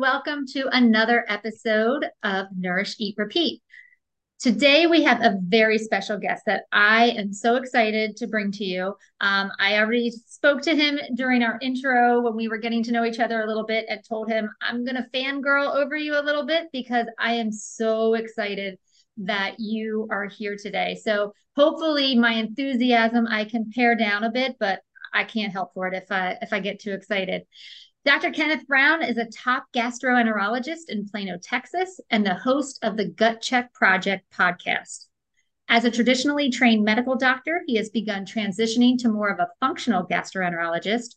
Welcome to another episode of Nourish, Eat, Repeat. Today, we have a very special guest that I am so excited to bring to you. Um, I already spoke to him during our intro when we were getting to know each other a little bit and told him I'm going to fangirl over you a little bit because I am so excited that you are here today. So, hopefully, my enthusiasm I can pare down a bit, but I can't help for it if I if I get too excited. Dr. Kenneth Brown is a top gastroenterologist in Plano, Texas, and the host of the Gut Check Project podcast. As a traditionally trained medical doctor, he has begun transitioning to more of a functional gastroenterologist.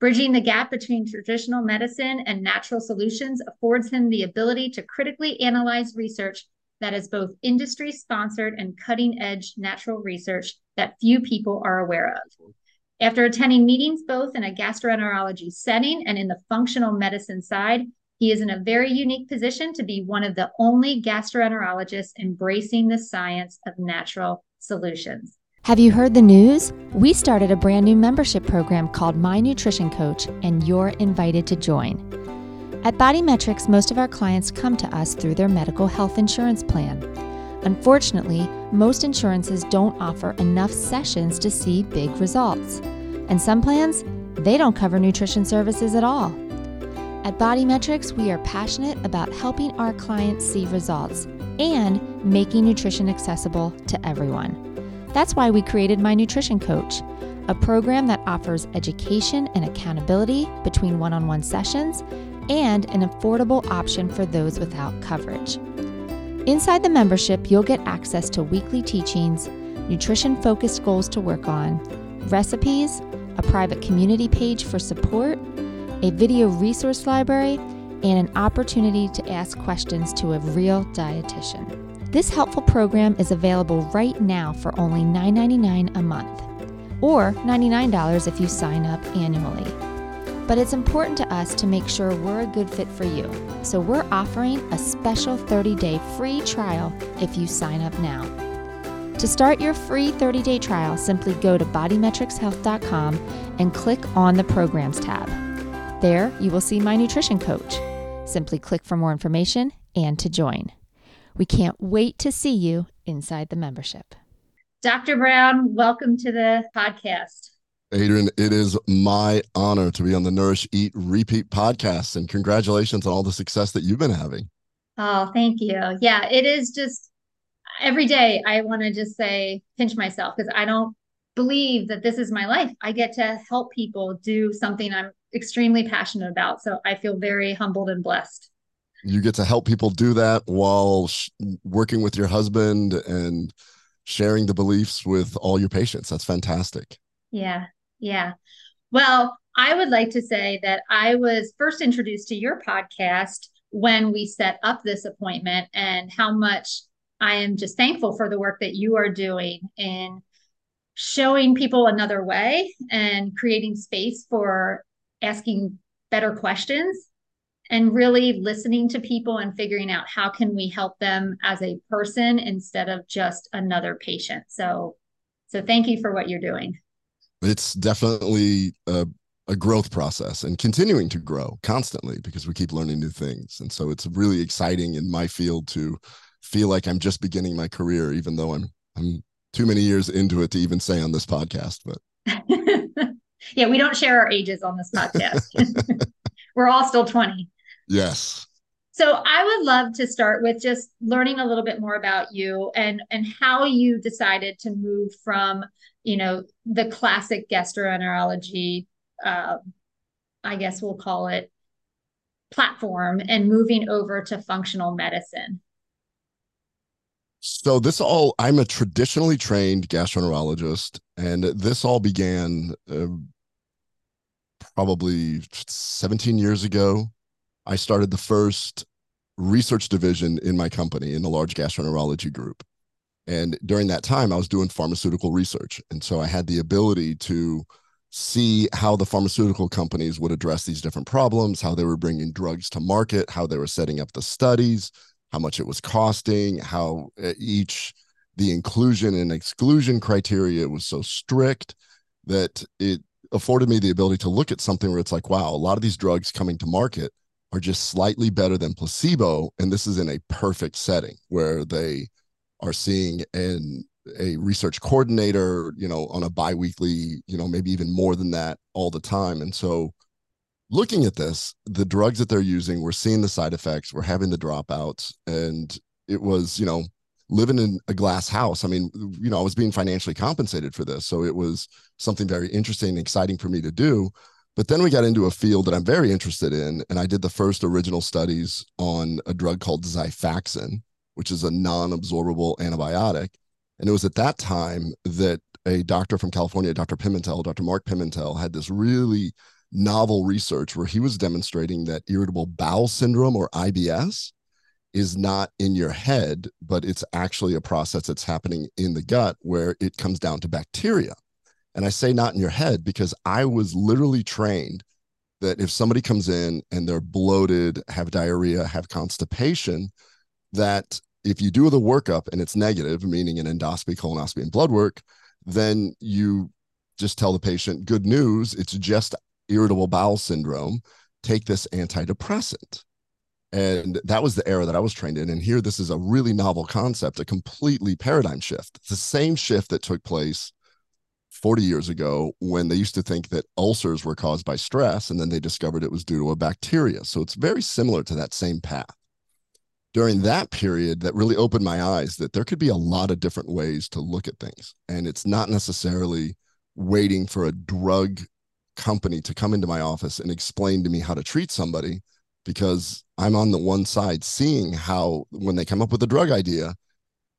Bridging the gap between traditional medicine and natural solutions affords him the ability to critically analyze research that is both industry sponsored and cutting edge natural research that few people are aware of. After attending meetings both in a gastroenterology setting and in the functional medicine side, he is in a very unique position to be one of the only gastroenterologists embracing the science of natural solutions. Have you heard the news? We started a brand new membership program called My Nutrition Coach, and you're invited to join. At BodyMetrix, most of our clients come to us through their medical health insurance plan. Unfortunately, most insurances don't offer enough sessions to see big results. And some plans, they don't cover nutrition services at all. At BodyMetrix, we are passionate about helping our clients see results and making nutrition accessible to everyone. That's why we created My Nutrition Coach, a program that offers education and accountability between one on one sessions and an affordable option for those without coverage. Inside the membership, you'll get access to weekly teachings, nutrition focused goals to work on, recipes, a private community page for support, a video resource library, and an opportunity to ask questions to a real dietitian. This helpful program is available right now for only $9.99 a month, or $99 if you sign up annually. But it's important to us to make sure we're a good fit for you. So we're offering a special 30 day free trial if you sign up now. To start your free 30 day trial, simply go to bodymetrixhealth.com and click on the Programs tab. There, you will see my nutrition coach. Simply click for more information and to join. We can't wait to see you inside the membership. Dr. Brown, welcome to the podcast. Adrienne, it is my honor to be on the Nourish Eat Repeat podcast. And congratulations on all the success that you've been having. Oh, thank you. Yeah, it is just every day I want to just say, pinch myself because I don't believe that this is my life. I get to help people do something I'm extremely passionate about. So I feel very humbled and blessed. You get to help people do that while sh- working with your husband and sharing the beliefs with all your patients. That's fantastic. Yeah, yeah. Well, I would like to say that I was first introduced to your podcast when we set up this appointment and how much I am just thankful for the work that you are doing in showing people another way and creating space for asking better questions and really listening to people and figuring out how can we help them as a person instead of just another patient. So so thank you for what you're doing it's definitely a, a growth process and continuing to grow constantly because we keep learning new things. And so it's really exciting in my field to feel like I'm just beginning my career, even though I'm I'm too many years into it to even say on this podcast. But yeah, we don't share our ages on this podcast. We're all still 20. Yes. So I would love to start with just learning a little bit more about you and and how you decided to move from you know, the classic gastroenterology, uh, I guess we'll call it platform and moving over to functional medicine? So this all I'm a traditionally trained gastroenterologist and this all began uh, probably 17 years ago, I started the first research division in my company in the large gastroenterology group. And during that time, I was doing pharmaceutical research. And so I had the ability to see how the pharmaceutical companies would address these different problems, how they were bringing drugs to market, how they were setting up the studies, how much it was costing, how uh, each the inclusion and exclusion criteria was so strict that it afforded me the ability to look at something where it's like, wow, a lot of these drugs coming to market are just slightly better than placebo. And this is in a perfect setting where they are seeing an a research coordinator, you know, on a biweekly, you know, maybe even more than that all the time. And so looking at this, the drugs that they're using, we're seeing the side effects, we're having the dropouts, and it was, you know, living in a glass house. I mean, you know, I was being financially compensated for this. So it was something very interesting and exciting for me to do. But then we got into a field that I'm very interested in. And I did the first original studies on a drug called Xifaxan, which is a non absorbable antibiotic. And it was at that time that a doctor from California, Dr. Pimentel, Dr. Mark Pimentel, had this really novel research where he was demonstrating that irritable bowel syndrome or IBS is not in your head, but it's actually a process that's happening in the gut where it comes down to bacteria. And I say not in your head because I was literally trained that if somebody comes in and they're bloated, have diarrhea, have constipation, that if you do the workup and it's negative, meaning an endoscopy, colonoscopy, and blood work, then you just tell the patient, good news, it's just irritable bowel syndrome. Take this antidepressant. And that was the era that I was trained in. And here, this is a really novel concept, a completely paradigm shift. It's the same shift that took place 40 years ago when they used to think that ulcers were caused by stress, and then they discovered it was due to a bacteria. So it's very similar to that same path during that period that really opened my eyes that there could be a lot of different ways to look at things. And it's not necessarily waiting for a drug company to come into my office and explain to me how to treat somebody because I'm on the one side seeing how when they come up with a drug idea,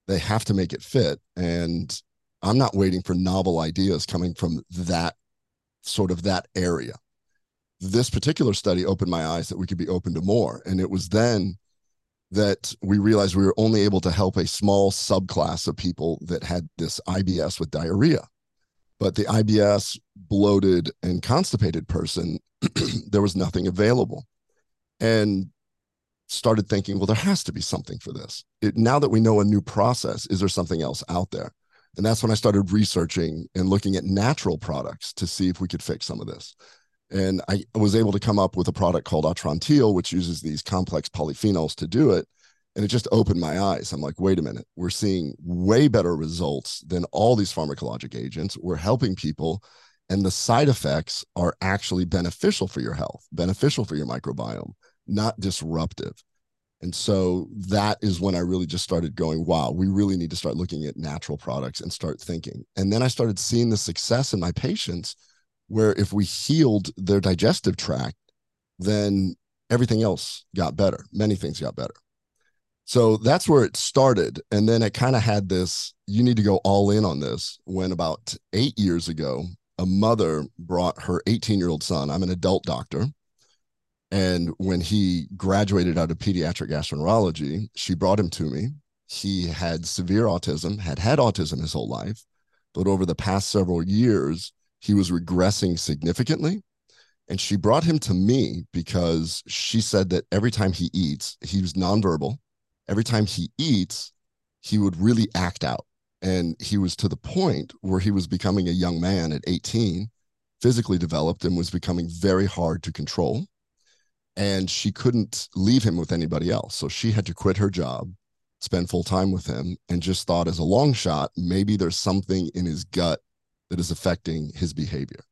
they have to make it fit. And I'm not waiting for novel ideas coming from that sort of that area. This particular study opened my eyes that we could be open to more. And it was then that we realized we were only able to help a small subclass of people that had this IBS with diarrhea. But the IBS, bloated, and constipated person, there was nothing available. And started thinking, well, there has to be something for this. It, now that we know a new process, is there something else out there? And that's when I started researching and looking at natural products to see if we could fix some of this. And I was able to come up with a product called Atrantil, which uses these complex polyphenols to do it. And it just opened my eyes. I'm like, wait a minute, we're seeing way better results than all these pharmacologic agents. We're helping people, and the side effects are actually beneficial for your health, beneficial for your microbiome, not disruptive. And so that is when I really just started going, wow, we really need to start looking at natural products and start thinking. And then I started seeing the success in my patients where if we healed their digestive tract, then everything else got better. Many things got better. So that's where it started. And then it kind of had this you need to go all in on this when about eight years ago, a mother brought her 18 year old son. I'm an adult doctor. And when he graduated out of pediatric gastroenterology, she brought him to me. He had severe autism, had had autism his whole life, but over the past several years, he was regressing significantly. And she brought him to me because she said that every time he eats, he was nonverbal. Every time he eats, he would really act out. And he was to the point where he was becoming a young man at 18, physically developed, and was becoming very hard to control. And she couldn't leave him with anybody else. So she had to quit her job, spend full time with him, and just thought as a long shot, maybe there's something in his gut that is affecting his behavior.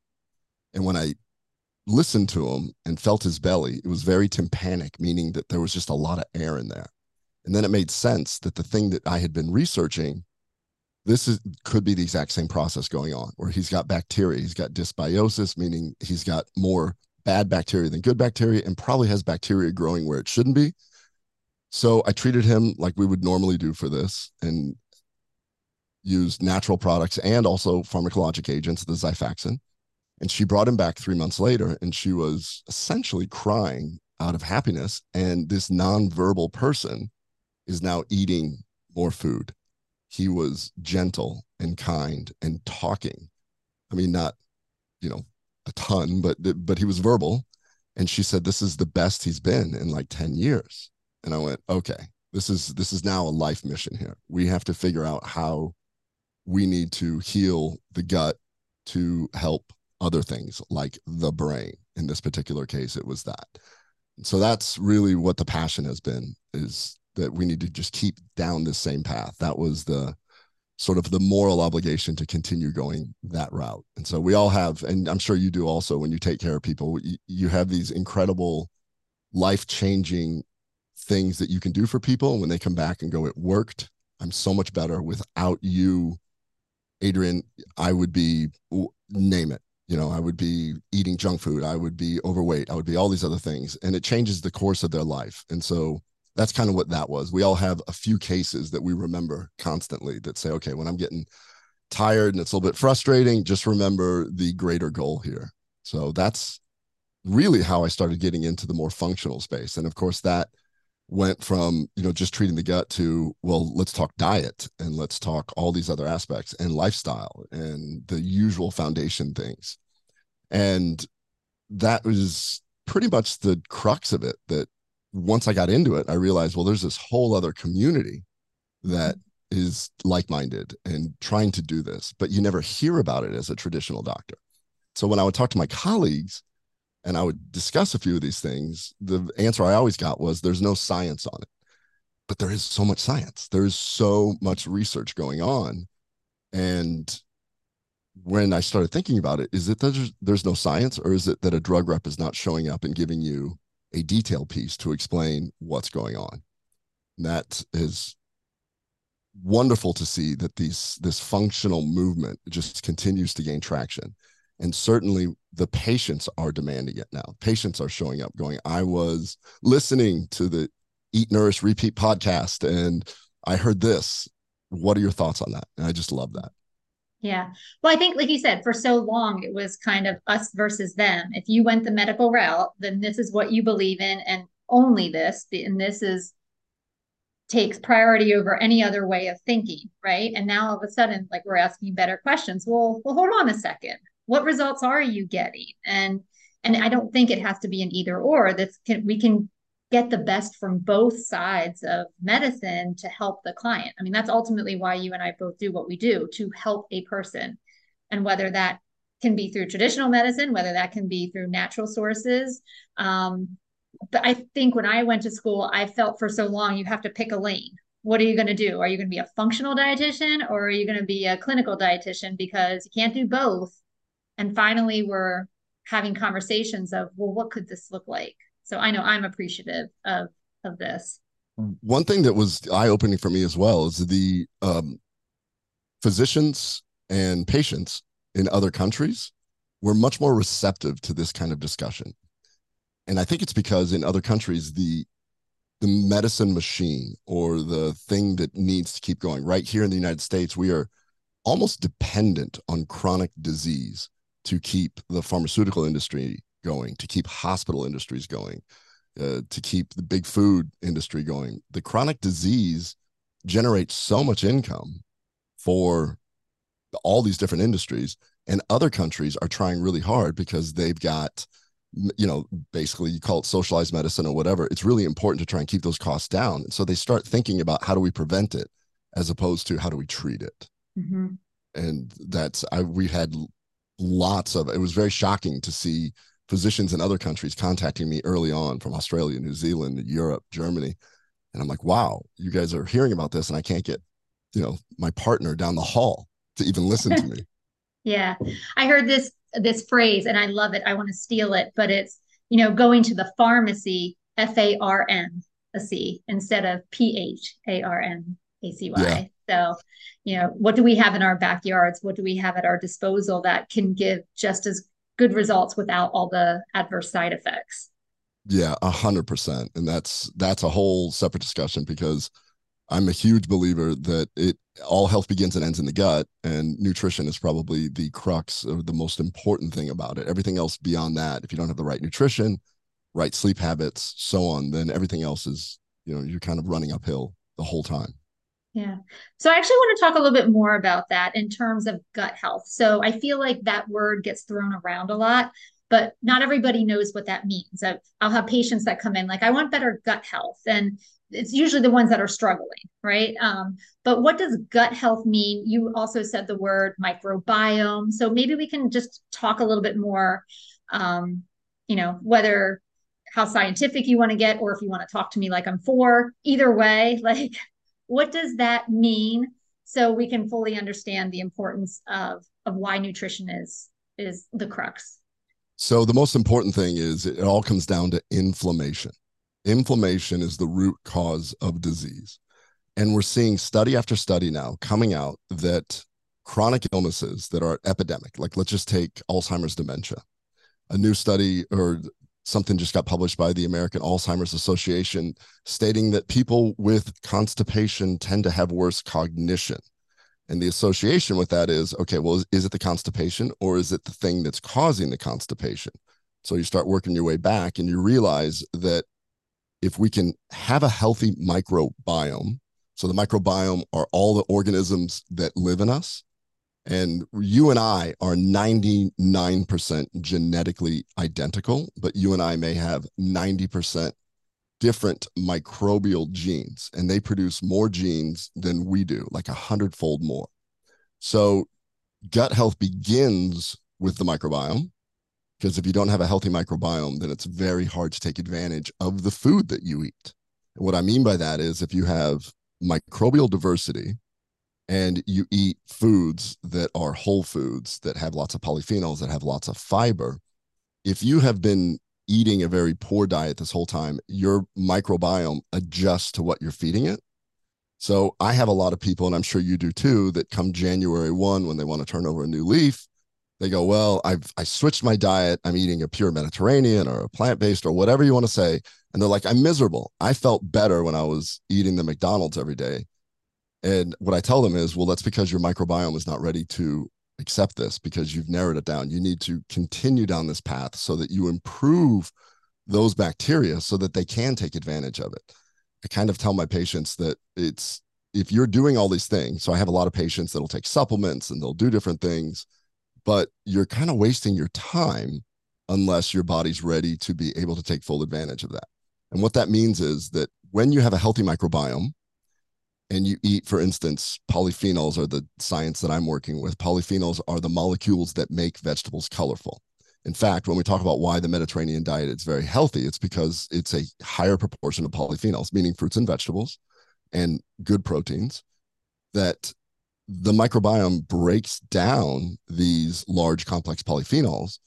And when I listened to him and felt his belly, it was very tympanic, meaning that there was just a lot of air in there. And then it made sense that the thing that I had been researching, this is could be the exact same process going on, where he's got bacteria, he's got dysbiosis, meaning he's got more bad bacteria than good bacteria, and probably has bacteria growing where it shouldn't be. So I treated him like we would normally do for this, and used natural products and also pharmacologic agents, the Xifaxan. And she brought him back three months later, and she was essentially crying out of happiness. And this nonverbal person is now eating more food. He was gentle and kind and talking. I mean, not, you know, a ton, but but he was verbal. And she said, This is the best he's been in like 10 years. And I went, okay, this is this is now a life mission here. We have to figure out how we need to heal the gut to help other things like the brain. In this particular case, it was that. So that's really what the passion has been is that we need to just keep down this same path. That was the sort of the moral obligation to continue going that route. And so we all have, and I'm sure you do also when you take care of people, you, you have these incredible life changing things that you can do for people. When they come back and go, it worked, I'm so much better without you, Adrienne. I would be, name it, you know, I would be eating junk food, I would be overweight, I would be all these other things. And it changes the course of their life. And so that's kind of what that was. We all have a few cases that we remember constantly that say, okay, when I'm getting tired and it's a little bit frustrating, just remember the greater goal here. So that's really how I started getting into the more functional space. And of course, that went from you know just treating the gut to well let's talk diet and let's talk all these other aspects and lifestyle and the usual foundation things. And that was pretty much the crux of it that once i got into it i realized well there's this whole other community that mm-hmm. is like-minded and trying to do this but you never hear about it as a traditional doctor. So when i would talk to my colleagues and I would discuss a few of these things, the answer I always got was there's no science on it. But there is so much science. There is so much research going on. And when I started thinking about it, is it that there's, there's no science, or is it that a drug rep is not showing up and giving you a detail piece to explain what's going on? And that is wonderful to see that these this functional movement just continues to gain traction and certainly the patients are demanding it now. Patients are showing up going i was listening to the eat nourish repeat podcast and i heard this. What are your thoughts on that? And i just love that. Yeah. Well i think like you said for so long it was kind of us versus them. If you went the medical route then this is what you believe in and only this and this is takes priority over any other way of thinking right? And now all of a sudden like we're asking better questions. Well well hold on a second what results are you getting? And and i don't think it has to be an either or. This can we can get the best from both sides of medicine to help the client. I mean that's ultimately why you and i both do what we do to help a person. And whether that can be through traditional medicine whether that can be through natural sources um, but i think when i went to school i felt for so long you have to pick a lane. What are you going to do? Are you going to be a functional dietitian or are you going to be a clinical dietitian? Because you can't do both and finally we're having conversations of well what could this look like? So i know i'm appreciative of of this. One thing that was eye-opening for me as well is the um, physicians and patients in other countries were much more receptive to this kind of discussion. And i think it's because in other countries the the medicine machine or the thing that needs to keep going. Right here in the united states we are almost dependent on chronic disease to keep the pharmaceutical industry going, to keep hospital industries going, uh, to keep the big food industry going. The chronic disease generates so much income for all these different industries, and other countries are trying really hard because they've got you know basically you call it socialized medicine or whatever it's really important to try and keep those costs down and so they start thinking about how do we prevent it as opposed to how do we treat it mm-hmm. and that's i we had lots of it was very shocking to see physicians in other countries contacting me early on from Australia, New Zealand, Europe, Germany. And I'm like, wow, you guys are hearing about this and I can't get, you know, my partner down the hall to even listen to me. yeah. I heard this this phrase and I love it. I want to steal it, but it's, you know, going to the pharmacy, F A R M a C instead of P H A R M A C Y. So, you know, what do we have in our backyards? What do we have at our disposal that can give just as good results without all the adverse side effects? Yeah, a hundred percent. And that's that's a whole separate discussion because I'm a huge believer that it all health begins and ends in the gut, and nutrition is probably the crux or the most important thing about it. Everything else beyond that, if you don't have the right nutrition, right sleep habits, so on, then everything else is, you know, you're kind of running uphill the whole time. Yeah. So I actually want to talk a little bit more about that in terms of gut health. So I feel like that word gets thrown around a lot, but not everybody knows what that means. I'll have patients that come in like, I want better gut health. And it's usually the ones that are struggling, right? Um, but what does gut health mean? You also said the word microbiome. So maybe we can just talk a little bit more, um, you know, whether how scientific you want to get or if you want to talk to me like I'm four, either way, like what does that mean? So we can fully understand the importance of of why nutrition is is the crux. So the most important thing is it all comes down to inflammation inflammation is the root cause of disease. And we're seeing study after study now coming out that chronic illnesses that are epidemic, like let's just take Alzheimer's dementia. A new study or something just got published by the American Alzheimer's Association stating that people with constipation tend to have worse cognition. And the association with that is okay, well, is, is, it the constipation or is it the thing that's causing the constipation? So you start working your way back and you realize that if we can have a healthy microbiome, so the microbiome are all the organisms that live in us. And you and I are 99% genetically identical, but you and I may have 90% different microbial genes, and they produce more genes than we do, like a hundredfold more. So, gut health begins with the microbiome. Because if you don't have a healthy microbiome, then it's very hard to take advantage of the food that you eat. What I mean by that is if you have microbial diversity and you eat foods that are whole foods that have lots of polyphenols, that have lots of fiber, if you have been eating a very poor diet this whole time, your microbiome adjusts to what you're feeding it. So I have a lot of people, and I'm sure you do too, that come January 1 when they want to turn over a new leaf, they go, well, I've I switched my diet. I'm eating a pure Mediterranean or a plant based or whatever you want to say. And they're like, I'm miserable. I felt better when I was eating the McDonald's every day. And what I tell them is, well, that's because your microbiome is not ready to accept this because you've narrowed it down. You need to continue down this path so that you improve those bacteria so that they can take advantage of it. I kind of tell my patients that it's if you're doing all these things. So I have a lot of patients that'll take supplements and they'll do different things but you're kind of wasting your time unless your body's ready to be able to take full advantage of that. And what that means is that when you have a healthy microbiome and you eat, for instance, polyphenols are the science that I'm working with. Polyphenols are the molecules that make vegetables colorful. In fact, when we talk about why the Mediterranean diet is very healthy, it's because it's a higher proportion of polyphenols, meaning fruits and vegetables and good proteins that the microbiome breaks down these large complex polyphenols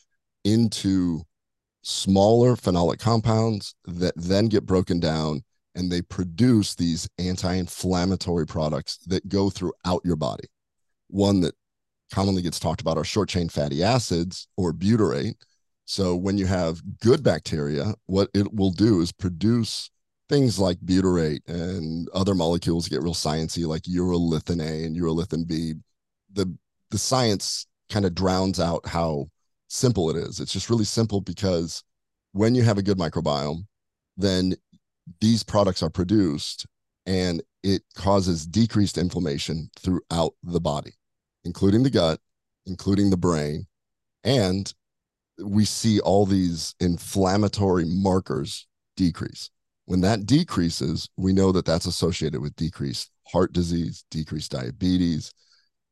into smaller phenolic compounds that then get broken down and they produce these anti-inflammatory products that go throughout your body. One that commonly gets talked about are short chain fatty acids or butyrate. So when you have good bacteria, what it will do is produce things like butyrate and other molecules get real sciency, like urolithin A and urolithin B. The the science kind of drowns out how simple it is. It's just really simple because when you have a good microbiome, then these products are produced and it causes decreased inflammation throughout the body, including the gut, including the brain. And we see all these inflammatory markers decrease. When that decreases, we know that that's associated with decreased heart disease, decreased diabetes,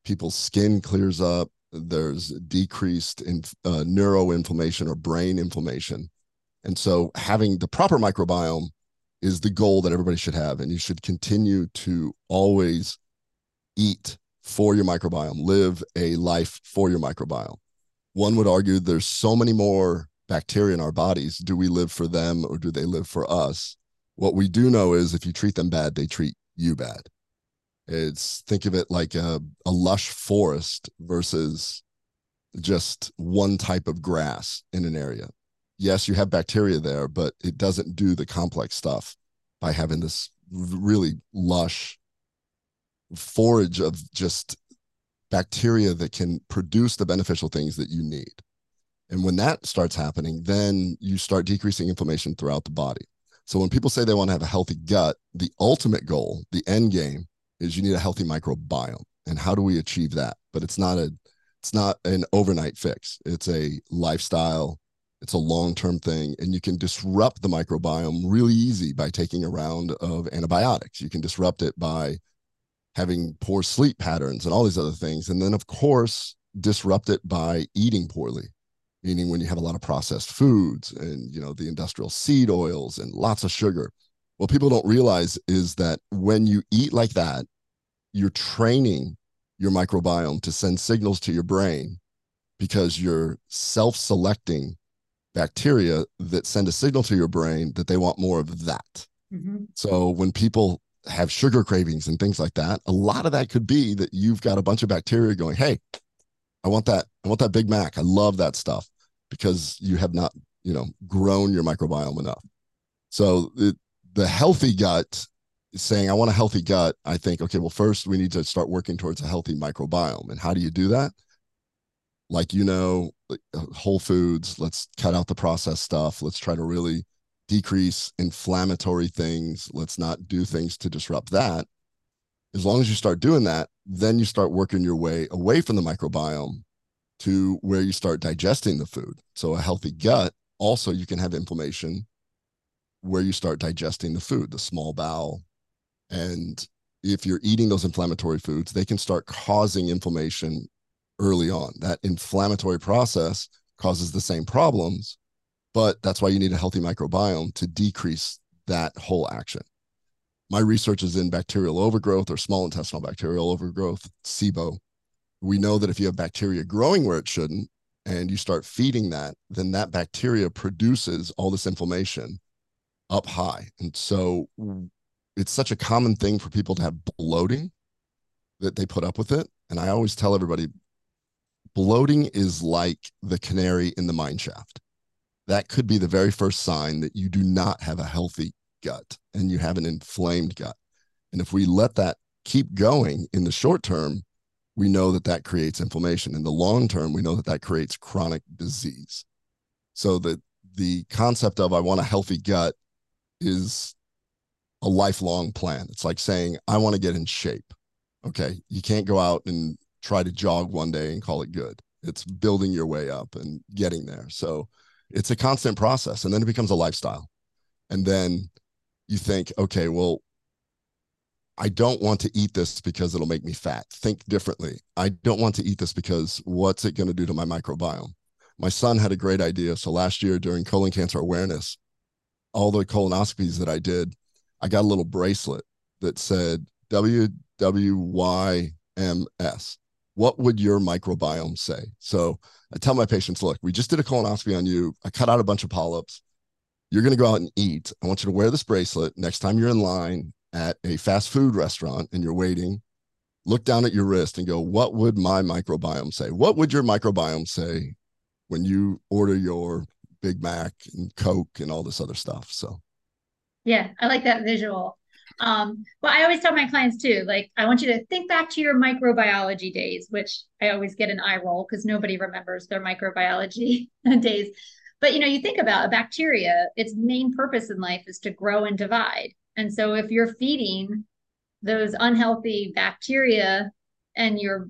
people's skin clears up, there's decreased in, uh, neuroinflammation or brain inflammation. And so having the proper microbiome is the goal that everybody should have. And you should continue to always eat for your microbiome, live a life for your microbiome. One would argue there's so many more bacteria in our bodies. Do we live for them or do they live for us? What we do know is if you treat them bad, they treat you bad. It's think of it like a, a lush forest versus just one type of grass in an area. Yes, you have bacteria there, but it doesn't do the complex stuff by having this really lush forage of just bacteria that can produce the beneficial things that you need. And when that starts happening, then you start decreasing inflammation throughout the body. So when people say they want to have a healthy gut, the ultimate goal, the end game is you need a healthy microbiome. And how do we achieve that? But it's not a it's not an overnight fix. It's a lifestyle, it's a long-term thing and you can disrupt the microbiome really easy by taking a round of antibiotics. You can disrupt it by having poor sleep patterns and all these other things. And then, of course, disrupt it by eating poorly, meaning when you have a lot of processed foods and, you know, the industrial seed oils and lots of sugar. What people don't realize is that when you eat like that, you're training your microbiome to send signals to your brain because you're self selecting bacteria that send a signal to your brain that they want more of that. Mm-hmm. So when people have sugar cravings and things like that, a lot of that could be that you've got a bunch of bacteria going, Hey, I want that. I want that Big Mac. I love that stuff because you have not, you know, grown your microbiome enough. So it, the healthy gut is saying, I want a healthy gut. I think, okay, well, first we need to start working towards a healthy microbiome. And how do you do that? Like, you know, uh, whole foods, let's cut out the processed stuff. Let's try to really decrease inflammatory things. Let's not do things to disrupt that. As long as you start doing that, then you start working your way away from the microbiome to where you start digesting the food. So, a healthy gut, also, you can have inflammation where you start digesting the food, the small bowel. And if you're eating those inflammatory foods, they can start causing inflammation early on. That inflammatory process causes the same problems, but that's why you need a healthy microbiome to decrease that whole action. My research is in bacterial overgrowth or small intestinal bacterial overgrowth, SIBO. We know that if you have bacteria growing where it shouldn't and you start feeding that, then that bacteria produces all this inflammation up high. And so it's such a common thing for people to have bloating that they put up with it. And I always tell everybody bloating is like the canary in the mine shaft that could be the very first sign that you do not have a healthy gut and you have an inflamed gut. And if we let that keep going in the short term, we know that that creates inflammation. In the long term, we know that that creates chronic disease. So the the concept of I want a healthy gut is a lifelong plan. It's like saying I want to get in shape. Okay, you can't go out and try to jog one day and call it good. It's building your way up and getting there. So it's a constant process and then it becomes a lifestyle. And then you think okay well i don't want to eat this because it'll make me fat. Think differently. I don't want to eat this because what's it going to do to my microbiome? My son had a great idea. So last year during colon cancer awareness all the colonoscopies that i did i got a little bracelet that said wwyms what would your microbiome say so I tell my patients, look, we just did a colonoscopy on you. I cut out a bunch of polyps. You're going to go out and eat. I want you to wear this bracelet next time you're in line at a fast food restaurant and you're waiting. Look down at your wrist and go, what would my microbiome say? What would your microbiome say when you order your Big Mac and Coke and all this other stuff? So, yeah, I like that visual. Um, but I always tell my clients too, like, I want you to think back to your microbiology days, which I always get an eye roll because nobody remembers their microbiology days. But you know, you think about a bacteria, its main purpose in life is to grow and divide. And so if you're feeding those unhealthy bacteria and you're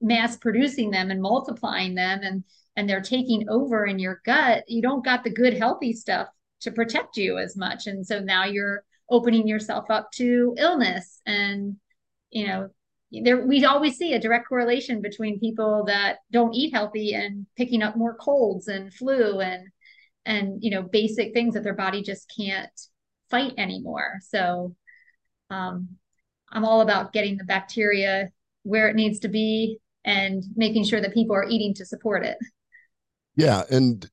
mass producing them and multiplying them and and they're taking over in your gut, you don't got the good healthy stuff to protect you as much. And so now you're opening yourself up to illness and you know there we always see a direct correlation between people that don't eat healthy and picking up more colds and flu and and you know basic things that their body just can't fight anymore. So um, i'm all about getting the bacteria where it needs to be and making sure that people are eating to support it. Yeah and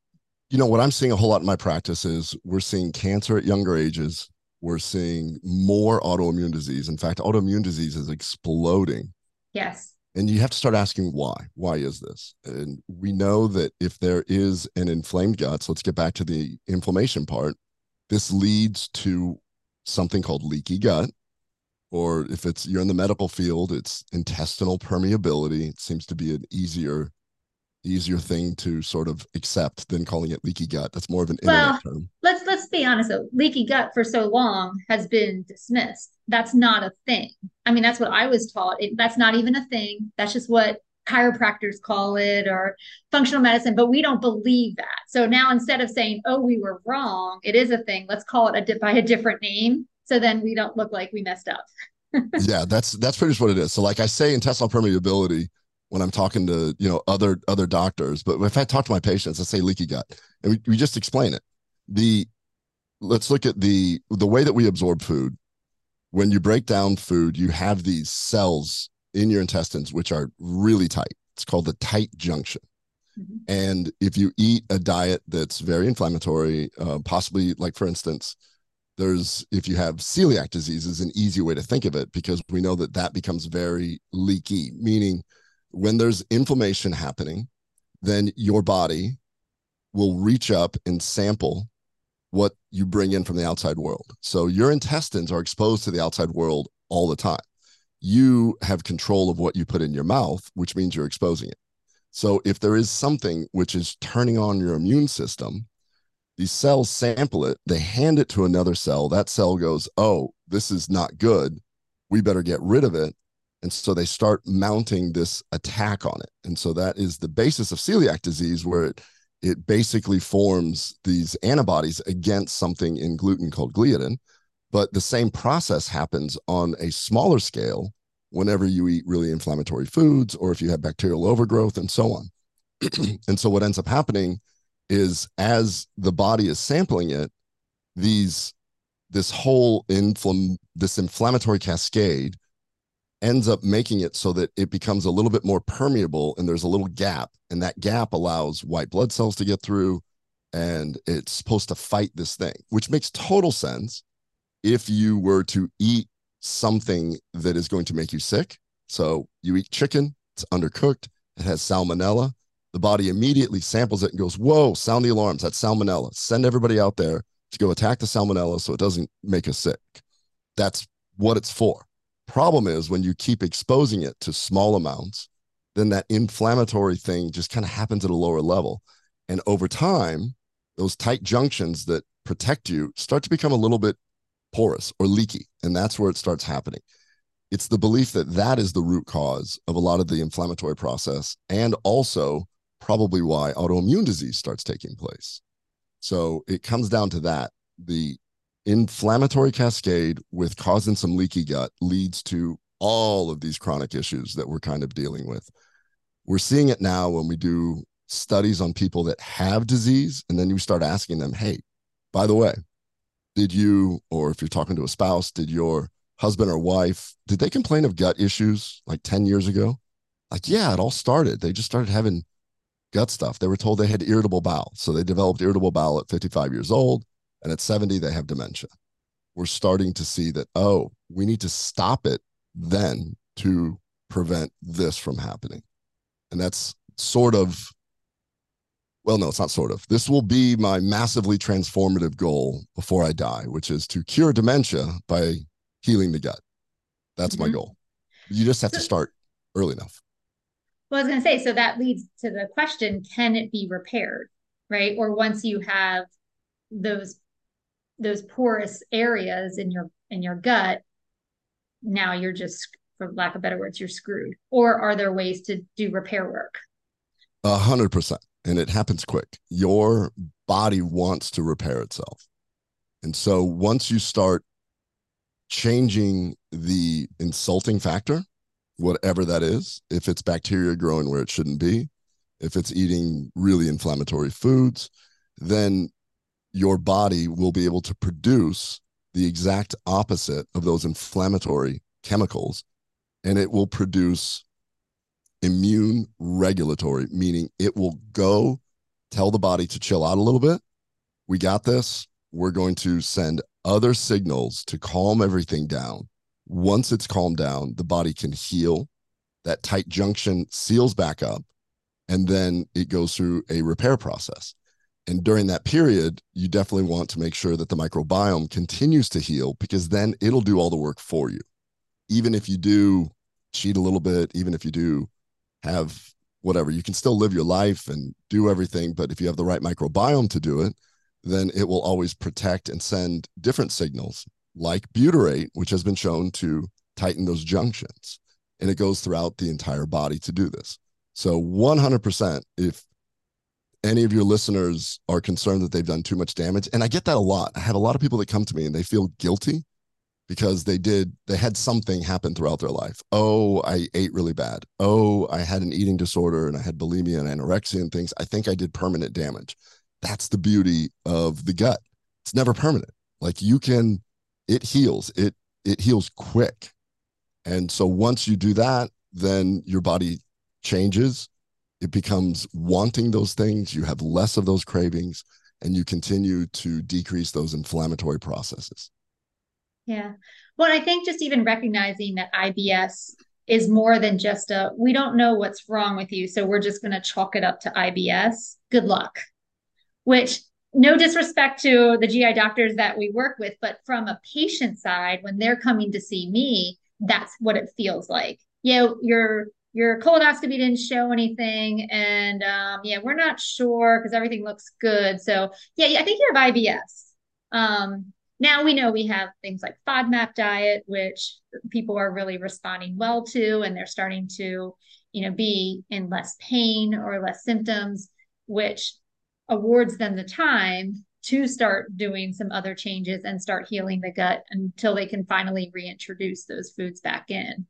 you know what i'm seeing a whole lot in my practice is we're seeing cancer at younger ages we're seeing more autoimmune disease. In fact, autoimmune disease is exploding. Yes. And you have to start asking why. Why is this? And we know that if there is an inflamed gut, so let's get back to the inflammation part, this leads to something called leaky gut, or if it's you're in the medical field, it's intestinal permeability. It seems to be an easier easier thing to sort of accept than calling it leaky gut. That's more of an well, internet term. Let's be honest though. Leaky gut for so long has been dismissed. That's not a thing. I mean, that's what I was taught. It, that's not even a thing. That's just what chiropractors call it or functional medicine, but we don't believe that. So now instead of saying, "Oh, we were wrong," it is a thing. Let's call it a by a different name, so then we don't look like we messed up. yeah, that's that's pretty much what it is. So, like I say, intestinal permeability when I'm talking to you know other other doctors, but if I talk to my patients, I say leaky gut, and we, we just explain it. The let's look at the the way that we absorb food. When you break down food, you have these cells in your intestines which are really tight. It's called the tight junction. Mm-hmm. And if you eat a diet that's very inflammatory, uh, possibly like for instance, there's if you have celiac disease is an easy way to think of it because we know that that becomes very leaky, meaning when there's inflammation happening, then your body will reach up and sample what you bring in from the outside world. So your intestines are exposed to the outside world all the time. You have control of what you put in your mouth, which means you're exposing it. So if there is something which is turning on your immune system, these cells sample it, they hand it to another cell. That cell goes, Oh, this is not good. We better get rid of it. And so they start mounting this attack on it. And so that is the basis of celiac disease, where it, it basically forms these antibodies against something in gluten called gliadin. But the same process happens on a smaller scale whenever you eat really inflammatory foods or if you have bacterial overgrowth and so on. and so what ends up happening is as the body is sampling it, these this whole inflam this inflammatory cascade ends up making it so that it becomes a little bit more permeable and there's a little gap and that gap allows white blood cells to get through and it's supposed to fight this thing which makes total sense if you were to eat something that is going to make you sick. So you eat chicken it's undercooked it has salmonella. The body immediately samples it and goes whoa sound the alarms that's salmonella. Send everybody out there to go attack the salmonella so it doesn't make us sick. That's what it's for Problem is when you keep exposing it to small amounts, then that inflammatory thing just kind of happens at a lower level. And over time, those tight junctions that protect you start to become a little bit porous or leaky. And that's where it starts happening. It's the belief that that is the root cause of a lot of the inflammatory process and also probably why autoimmune disease starts taking place. So it comes down to that. The inflammatory cascade with causing some leaky gut leads to all of these chronic issues that we're kind of dealing with. We're seeing it now when we do studies on people that have disease, and then you start asking them, hey, by the way, did you, or if you're talking to a spouse, did your husband or wife, did they complain of gut issues like 10 years ago? Like, yeah, it all started. They just started having gut stuff. They were told they had irritable bowel. So they developed irritable bowel at 55 years old. And at 70, they have dementia. We're starting to see that, oh, we need to stop it then to prevent this from happening. And that's sort of, well, no, it's not sort of. This will be my massively transformative goal before I die, which is to cure dementia by healing the gut. That's mm-hmm. my goal. You just have so, to start early enough. Well, I was going to say, so that leads to the question can it be repaired? Right. Or once you have those those porous areas in your in your gut now you're just for lack of better words you're screwed. Or are there ways to do repair work? A hundred percent. And it happens quick. Your body wants to repair itself. And so once you start changing the insulting factor whatever that is if it's bacteria growing where it shouldn't be if it's eating really inflammatory foods then your body will be able to produce the exact opposite of those inflammatory chemicals and it will produce immune regulatory meaning it will go tell the body to chill out a little bit. We got this. We're going to send other signals to calm everything down. Once it's calmed down the body can heal. That tight junction seals back up and then it goes through a repair process And during that period, you definitely want to make sure that the microbiome continues to heal because then it'll do all the work for you. Even if you do cheat a little bit, even if you do have whatever, you can still live your life and do everything. But if you have the right microbiome to do it, then it will always protect and send different signals like butyrate, which has been shown to tighten those junctions. And it goes throughout the entire body to do this. So 100%, if any of your listeners are concerned that they've done too much damage, and I get that a lot. I have a lot of people that come to me and they feel guilty because they did, they had something happen throughout their life. Oh, I ate really bad. Oh, I had an eating disorder and I had bulimia and anorexia and things. I think I did permanent damage. That's the beauty of the gut. It's never permanent. Like you can, it heals. It it heals quick. And so once you do that, then your body changes. It becomes wanting those things. You have less of those cravings and you continue to decrease those inflammatory processes. Yeah. Well, I think just even recognizing that IBS is more than just a we don't know what's wrong with you, so we're just going to chalk it up to IBS. Good luck which no disrespect to the GI doctors that we work with, but from a patient side, when they're coming to see me, that's what it feels like. Yeah, you know, your your colonoscopy didn't show anything, and um, yeah, we're not sure because everything looks good. So yeah, I think you have IBS. Um, now we know we have things like FODMAP diet, which people are really responding well to, and they're starting to, you know, be in less pain or less symptoms, which awards them the time to start doing some other changes and start healing the gut until they can finally reintroduce those foods back in.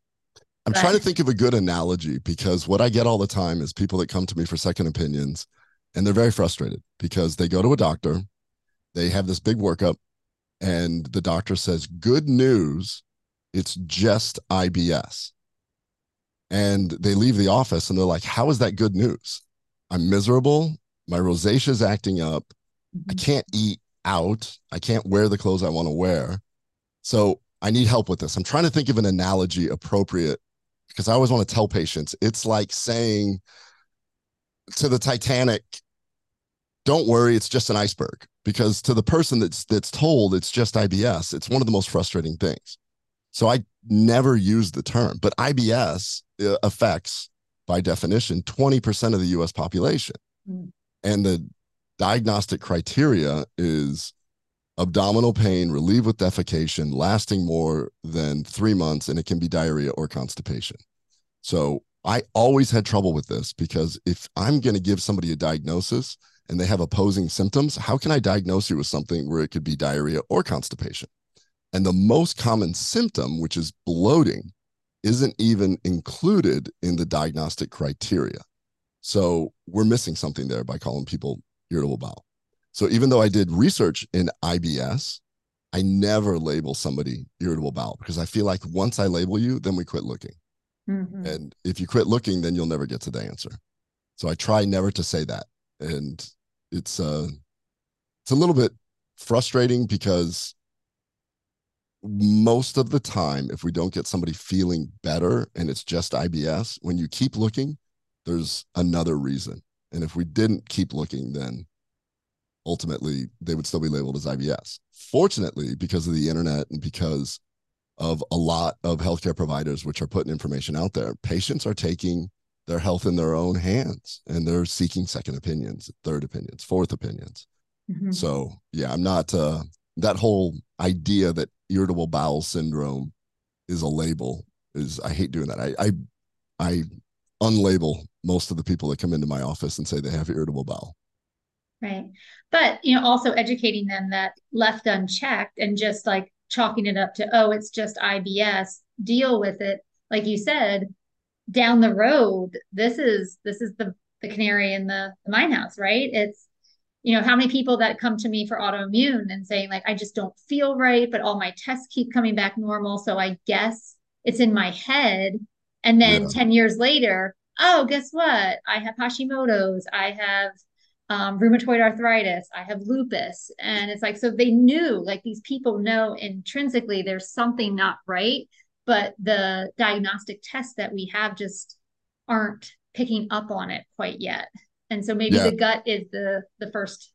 I'm but, trying to think of a good analogy because what I get all the time is people that come to me for second opinions and they're very frustrated because they go to a doctor, they have this big workup, and the doctor says, Good news, it's just IBS. And they leave the office and they're like, How is that good news? I'm miserable my rosacea is acting up. Mm-hmm. I can't eat out. I can't wear the clothes I want to wear. So I need help with this. I'm trying to think of an analogy appropriate because I always want to tell patients it's like saying to the Titanic, don't worry, it's just an iceberg. Because to the person that's that's told it's just IBS, it's one of the most frustrating things. So I never use the term, but IBS uh, affects, by definition, 20% of the US population. Mm. And the diagnostic criteria is abdominal pain relieved with defecation lasting more than three months, and it can be diarrhea or constipation. So I always had trouble with this because if I'm going to give somebody a diagnosis and they have opposing symptoms, how can I diagnose you with something where it could be diarrhea or constipation? And the most common symptom, which is bloating, isn't even included in the diagnostic criteria. So we're missing something there by calling people irritable bowel. So even though I did research in IBS, I never label somebody irritable bowel because I feel like once I label you, then we quit looking. Mm-hmm. And if you quit looking, then you'll never get to the answer. So I try never to say that. And it's uh it's a little bit frustrating because most of the time, if we don't get somebody feeling better and it's just IBS, when you keep looking, there's another reason. And if we didn't keep looking, then ultimately they would still be labeled as IBS. Fortunately, because of the internet and because of a lot of healthcare providers which are putting information out there, patients are taking their health in their own hands and they're seeking second opinions, third opinions, fourth opinions. Mm-hmm. So, yeah, I'm not uh, that whole idea that irritable bowel syndrome is a label is I hate doing that. I I I unlabel most of the people that come into my office and say they have irritable bowel. Right. But, you know, also educating them that left unchecked and just like chalking it up to, oh, it's just IBS, deal with it. Like you said, down the road, this is this is the the canary in the, the mine house, right? It's you know, how many people that come to me for autoimmune and saying, like, I just don't feel right, but all my tests keep coming back normal. So I guess it's in my head and then yeah. 10 years later, oh, guess what? I have Hashimoto's, I have um, rheumatoid arthritis, I have lupus. And it's like, so they knew, like these people know intrinsically there's something not right, but the diagnostic tests that we have just aren't picking up on it quite yet. And so maybe yeah. the gut is the the first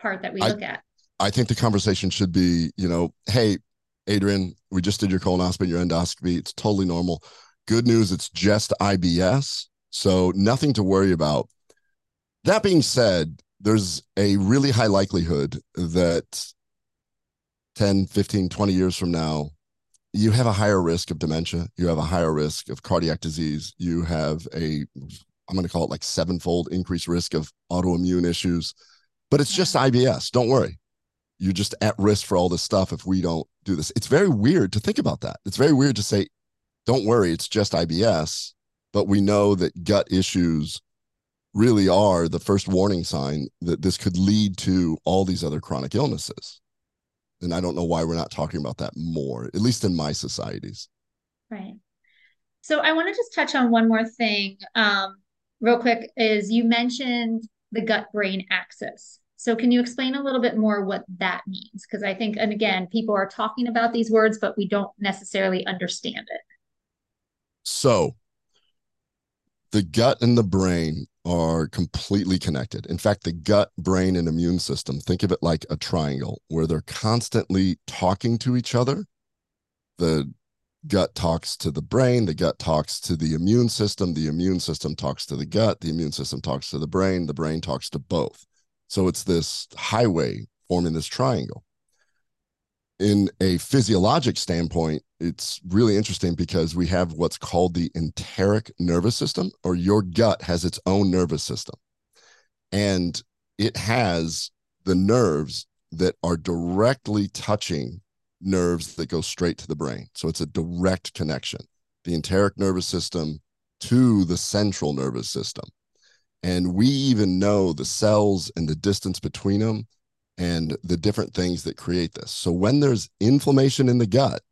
part that we I, look at? I think the conversation should be, you know, hey, Adrienne, we just did your colonoscopy, your endoscopy. It's totally normal. Good news, it's just IBS. So nothing to worry about. That being said, there's a really high likelihood that 10, 15, 20 years from now, you have a higher risk of dementia. You have a higher risk of cardiac disease. You have a, I'm going to call it like sevenfold increased risk of autoimmune issues. But it's just mm-hmm. IBS. Don't worry. You're just at risk for all this stuff if we don't do this. It's very weird to think about that. It's very weird to say, don't worry, it's just IBS. But we know that gut issues really are the first warning sign that this could lead to all these other chronic illnesses. And I don't know why we're not talking about that more, at least in my societies. Right. So I want to just touch on one more thing, um, real quick. Is you mentioned the gut brain axis. So can you explain a little bit more what that means? Because I think, and again, people are talking about these words, but we don't necessarily understand it. So the gut and the brain are completely connected. In fact, the gut, brain, and immune system, think of it like a triangle where they're constantly talking to each other. The gut talks to the brain, the gut talks to the immune system, the immune system talks to the gut, the immune system talks to the brain, the brain talks to both. So it's this highway forming this triangle in a physiologic standpoint, it's really interesting because we have what's called the enteric nervous system, or your gut has its own nervous system. And it has the nerves that are directly touching nerves that go straight to the brain. So it's a direct connection, the enteric nervous system to the central nervous system. And we even know the cells and the distance between them and the different things that create this. So when there's inflammation in the gut,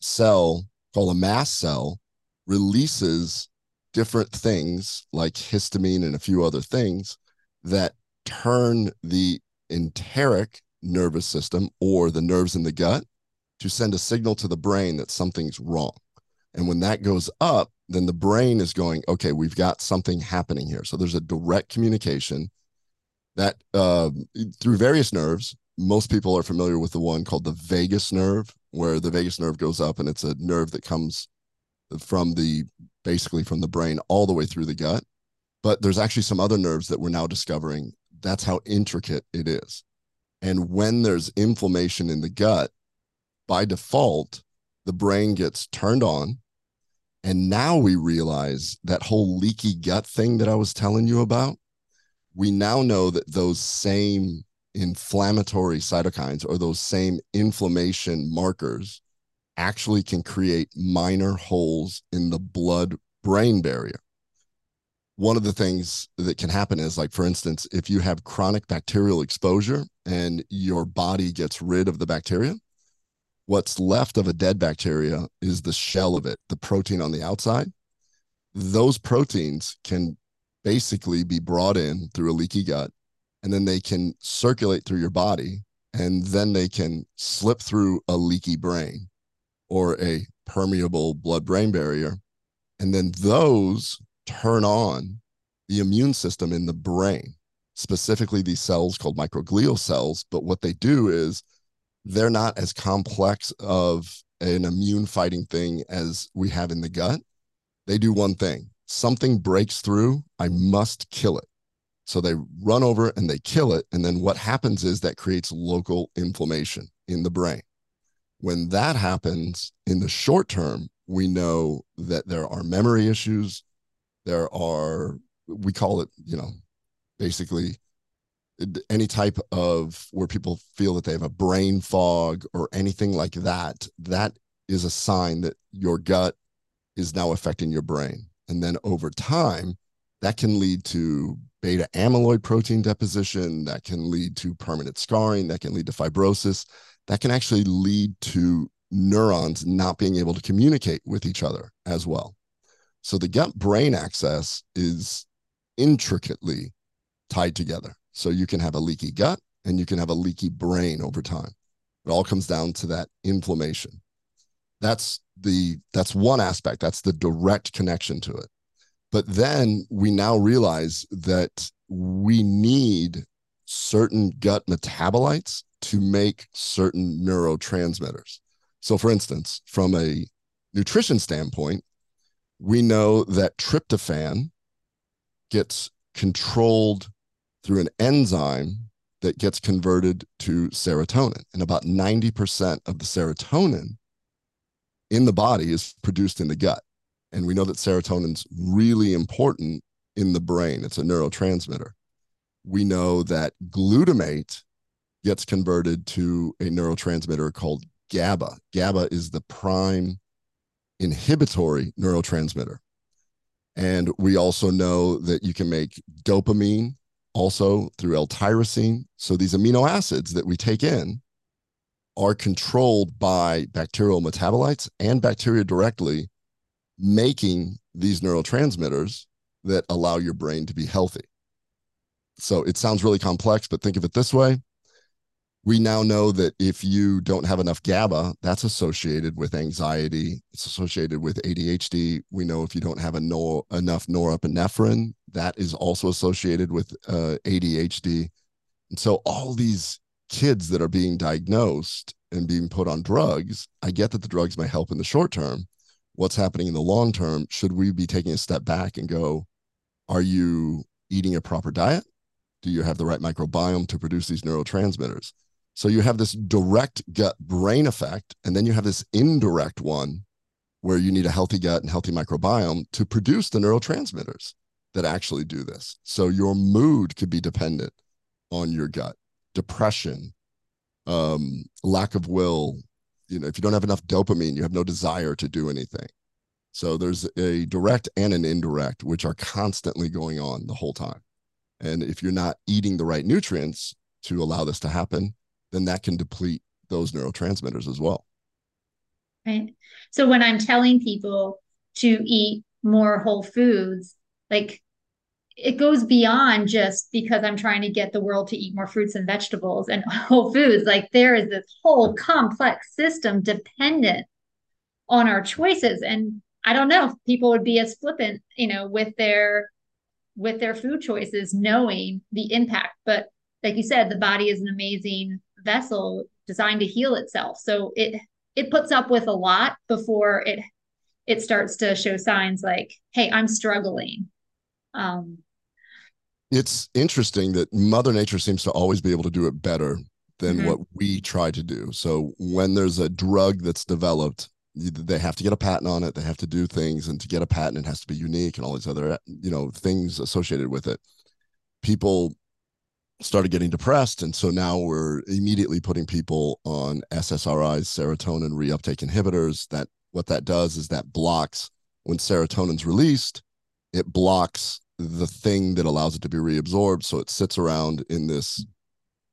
cell called a mast cell releases different things like histamine and a few other things that turn the enteric nervous system or the nerves in the gut to send a signal to the brain that something's wrong. And when that goes up, then the brain is going, okay, we've got something happening here. So there's a direct communication that uh, through various nerves. Most people are familiar with the one called the vagus nerve, where the vagus nerve goes up and it's a nerve that comes from the basically from the brain all the way through the gut. But there's actually some other nerves that we're now discovering. That's how intricate it is. And when there's inflammation in the gut, by default, the brain gets turned on. And now we realize that whole leaky gut thing that I was telling you about we now know that those same inflammatory cytokines or those same inflammation markers actually can create minor holes in the blood brain barrier. One of the things that can happen is, like, for instance, if you have chronic bacterial exposure and your body gets rid of the bacteria, what's left of a dead bacteria is the shell of it, the protein on the outside. Those proteins can basically be brought in through a leaky gut and then they can circulate through your body and then they can slip through a leaky brain or a permeable blood brain barrier and then those turn on the immune system in the brain specifically these cells called microglial cells. But what they do is they're not as complex of an immune fighting thing as we have in the gut. They do one thing something breaks through, I must kill it. So they run over and they kill it. And then what happens is that creates local inflammation in the brain. When that happens in the short term, we know that there are memory issues. There are, we call it, you know, basically any type of where people feel that they have a brain fog or anything like that. That is a sign that your gut is now affecting your brain. And then over time, that can lead to beta amyloid protein deposition, that can lead to permanent scarring, that can lead to fibrosis, that can actually lead to neurons not being able to communicate with each other as well. So the gut brain axis is intricately tied together. So you can have a leaky gut and you can have a leaky brain over time. It all comes down to that inflammation that's the that's one aspect that's the direct connection to it but then we now realize that we need certain gut metabolites to make certain neurotransmitters. So, for instance, from a nutrition standpoint, we know that tryptophan gets controlled through an enzyme that gets converted to serotonin. And about 90% of the serotonin in the body is produced in the gut. And we know that serotonin's really important in the brain, it's a neurotransmitter. We know that glutamate gets converted to a neurotransmitter called GABA. GABA is the prime inhibitory neurotransmitter. And we also know that you can make dopamine also through L-tyrosine. So these amino acids that we take in are controlled by bacterial metabolites and bacteria directly making these neurotransmitters that allow your brain to be healthy. So it sounds really complex, but think of it this way we now know that if you don't have enough GABA, that's associated with anxiety. It's associated with ADHD. We know if you don't have nor- enough norepinephrine, that is also associated with uh, ADHD. And so all these kids that are being diagnosed and being put on drugs, I get that the drugs may help in the short term. What's happening in the long term? Should we be taking a step back and go, are you eating a proper diet? Do you have the right microbiome to produce these neurotransmitters? So you have this direct gut brain effect, and then you have this indirect one where you need a healthy gut and healthy microbiome to produce the neurotransmitters that actually do this. So your mood could be dependent on your gut, depression, um, lack of will. You know, if you don't have enough dopamine, you have no desire to do anything. So there's a direct and an indirect, which are constantly going on the whole time. And if you're not eating the right nutrients to allow this to happen, then that can deplete those neurotransmitters as well. Right. So when I'm telling people to eat more whole foods, like it goes beyond just because I'm trying to get the world to eat more fruits and vegetables and whole foods. Like there is this whole complex system dependent on our choices. And I don't know if people would be as flippant, you know, with their with their food choices, knowing the impact. But like you said, the body is an amazing vessel designed to heal itself. So it it puts up with a lot before it it starts to show signs like, hey, I'm struggling. Um, it's interesting that Mother Nature seems to always be able to do it better than mm-hmm. what we try to do. So when there's a drug that's developed, they have to get a patent on it. They have to do things, and to get a patent, it has to be unique and all these other you know things associated with it. People started getting depressed. And so now we're immediately putting people on SSRIs, serotonin reuptake inhibitors. That what that does is that blocks when serotonin's released, it blocks the thing that allows it to be reabsorbed. So it sits around in this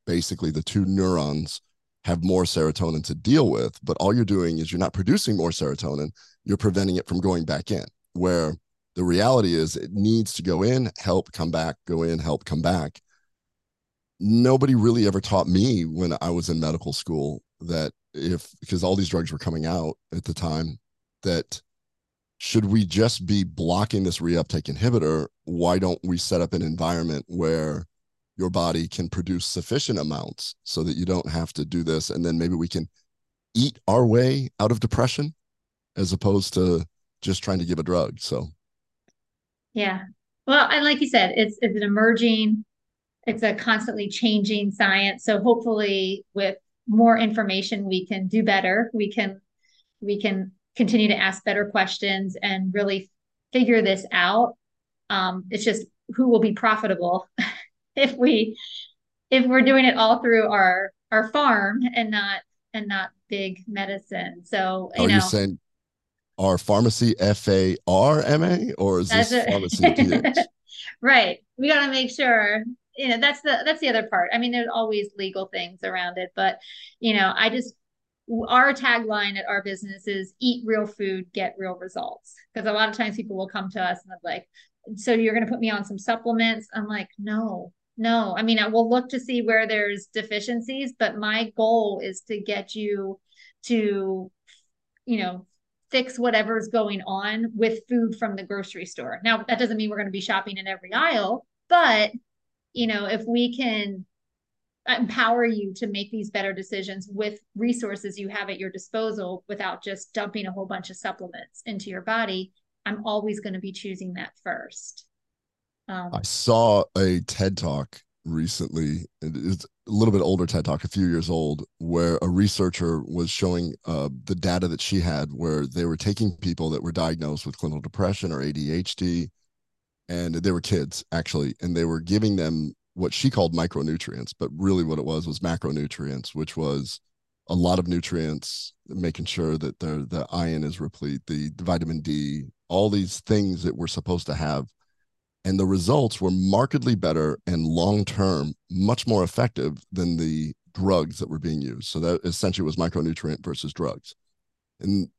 basically the two neurons have more serotonin to deal with. But all you're doing is you're not producing more serotonin, you're preventing it from going back in. Where the reality is it needs to go in, help, come back, go in, help, come back nobody really ever taught me when I was in medical school that if because all these drugs were coming out at the time that should we just be blocking this reuptake inhibitor? Why don't we set up an environment where your body can produce sufficient amounts so that you don't have to do this? And then maybe we can eat our way out of depression as opposed to just trying to give a drug. So. Yeah. Well and like you said it's it's an emerging it's a constantly changing science. So hopefully with more information we can do better. We can we can continue to ask better questions and really figure this out. Um, it's just who will be profitable if we if we're doing it all through our our farm and not and not big medicine. So you Are know, you saying our pharmacy F A R M A or is this a, pharmacy right. We got to make sure you know that's the that's the other part i mean there's always legal things around it but you know i just our tagline at our business is eat real food get real results. Because a lot of times people will come to us and they're like so you're going to put me on some supplements? I'm like no no. I mean i will look to see where there's deficiencies but my goal is to get you to you know fix whatever's going on with food from the grocery store. Now that doesn't mean we're going to be shopping in every aisle but you know, if we can empower you to make these better decisions with resources you have at your disposal without just dumping a whole bunch of supplements into your body, I'm always going to be choosing that first. Um, I saw a TED talk recently. It's a little bit older TED talk, a few years old, where a researcher was showing uh, the data that she had, where they were taking people that were diagnosed with clinical depression or ADHD, and they were kids actually, and they were giving them what she called micronutrients, but really what it was was macronutrients, which was a lot of nutrients, making sure that the the iron is replete, the, the vitamin D, all these things that we're supposed to have. And the results were markedly better and long term, much more effective than the drugs that were being used. So that essentially was micronutrient versus drugs. And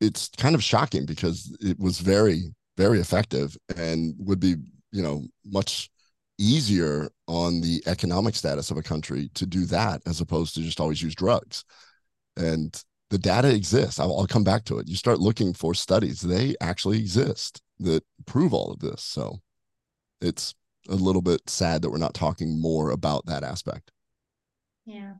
it's kind of shocking because it was very, very effective and would be, you know, much easier on the economic status of a country to do that as opposed to just always use drugs. And the data exists. I'll, I'll, come back to it. You start looking for studies, they actually exist that prove all of this. So it's a little bit sad that we're not talking more about that aspect. Yeah.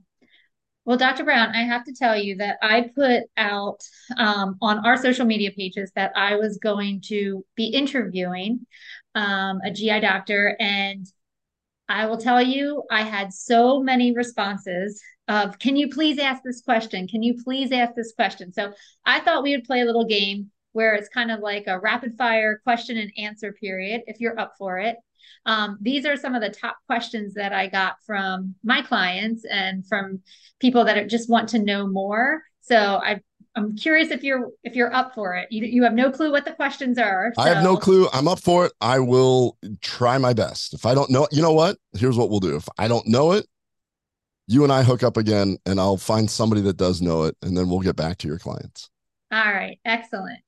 Well, Dr. Brown, I have to tell you that I put out um, on our social media pages that I was going to be interviewing um, a GI doctor. And I will tell you, I had so many responses of, can you please ask this question? Can you please ask this question? So I thought we would play a little game where it's kind of like a rapid fire question and answer period, if you're up for it. Um, these are some of the top questions that I got from my clients and from people that just want to know more. So I I'm curious if you're if you're up for it. You you have no clue what the questions are. So. I have no clue. I'm up for it. I will try my best. If I don't know, you know what? Here's what we'll do. If I don't know it, you and I hook up again, and I'll find somebody that does know it, and then we'll get back to your clients. All right, excellent.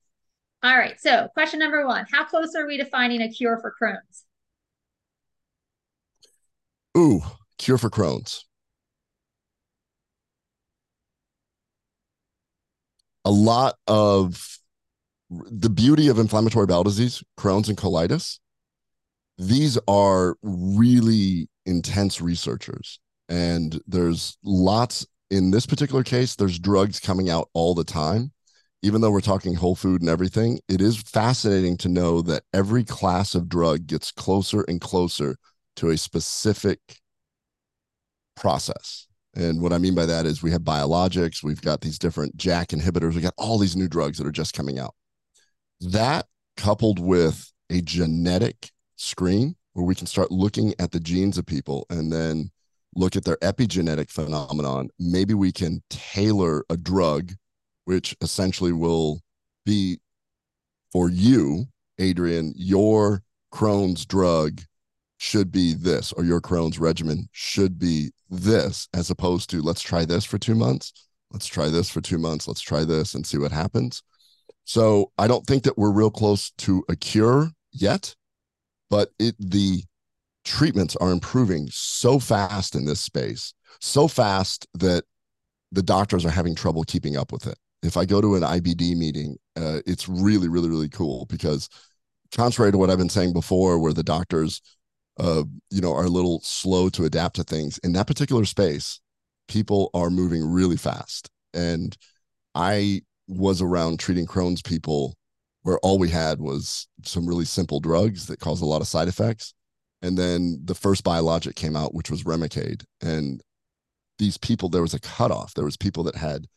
All right, so question number one: How close are we to finding a cure for Crohn's? Ooh, cure for Crohn's. A lot of the beauty of inflammatory bowel disease, Crohn's and colitis, these are really intense researchers. And there's lots in this particular case, there's drugs coming out all the time. Even though we're talking whole food and everything, it is fascinating to know that every class of drug gets closer and closer to a specific process. And what I mean by that is we have biologics, we've got these different JAK inhibitors, we got all these new drugs that are just coming out. That coupled with a genetic screen where we can start looking at the genes of people and then look at their epigenetic phenomenon, maybe we can tailor a drug which essentially will be for you, Adrienne, your Crohn's drug should be this, or your Crohn's regimen should be this, as opposed to let's try this for two months, let's try this for two months, let's try this and see what happens. So I don't think that we're real close to a cure yet, but it the treatments are improving so fast in this space, so fast that the doctors are having trouble keeping up with it. If I go to an IBD meeting, uh, it's really, really, really cool because contrary to what I've been saying before, where the doctors uh, you know, are a little slow to adapt to things. In that particular space, people are moving really fast. And I was around treating Crohn's people where all we had was some really simple drugs that caused a lot of side effects. And then the first biologic came out, which was Remicade. And these people, there was a cutoff. There was people that had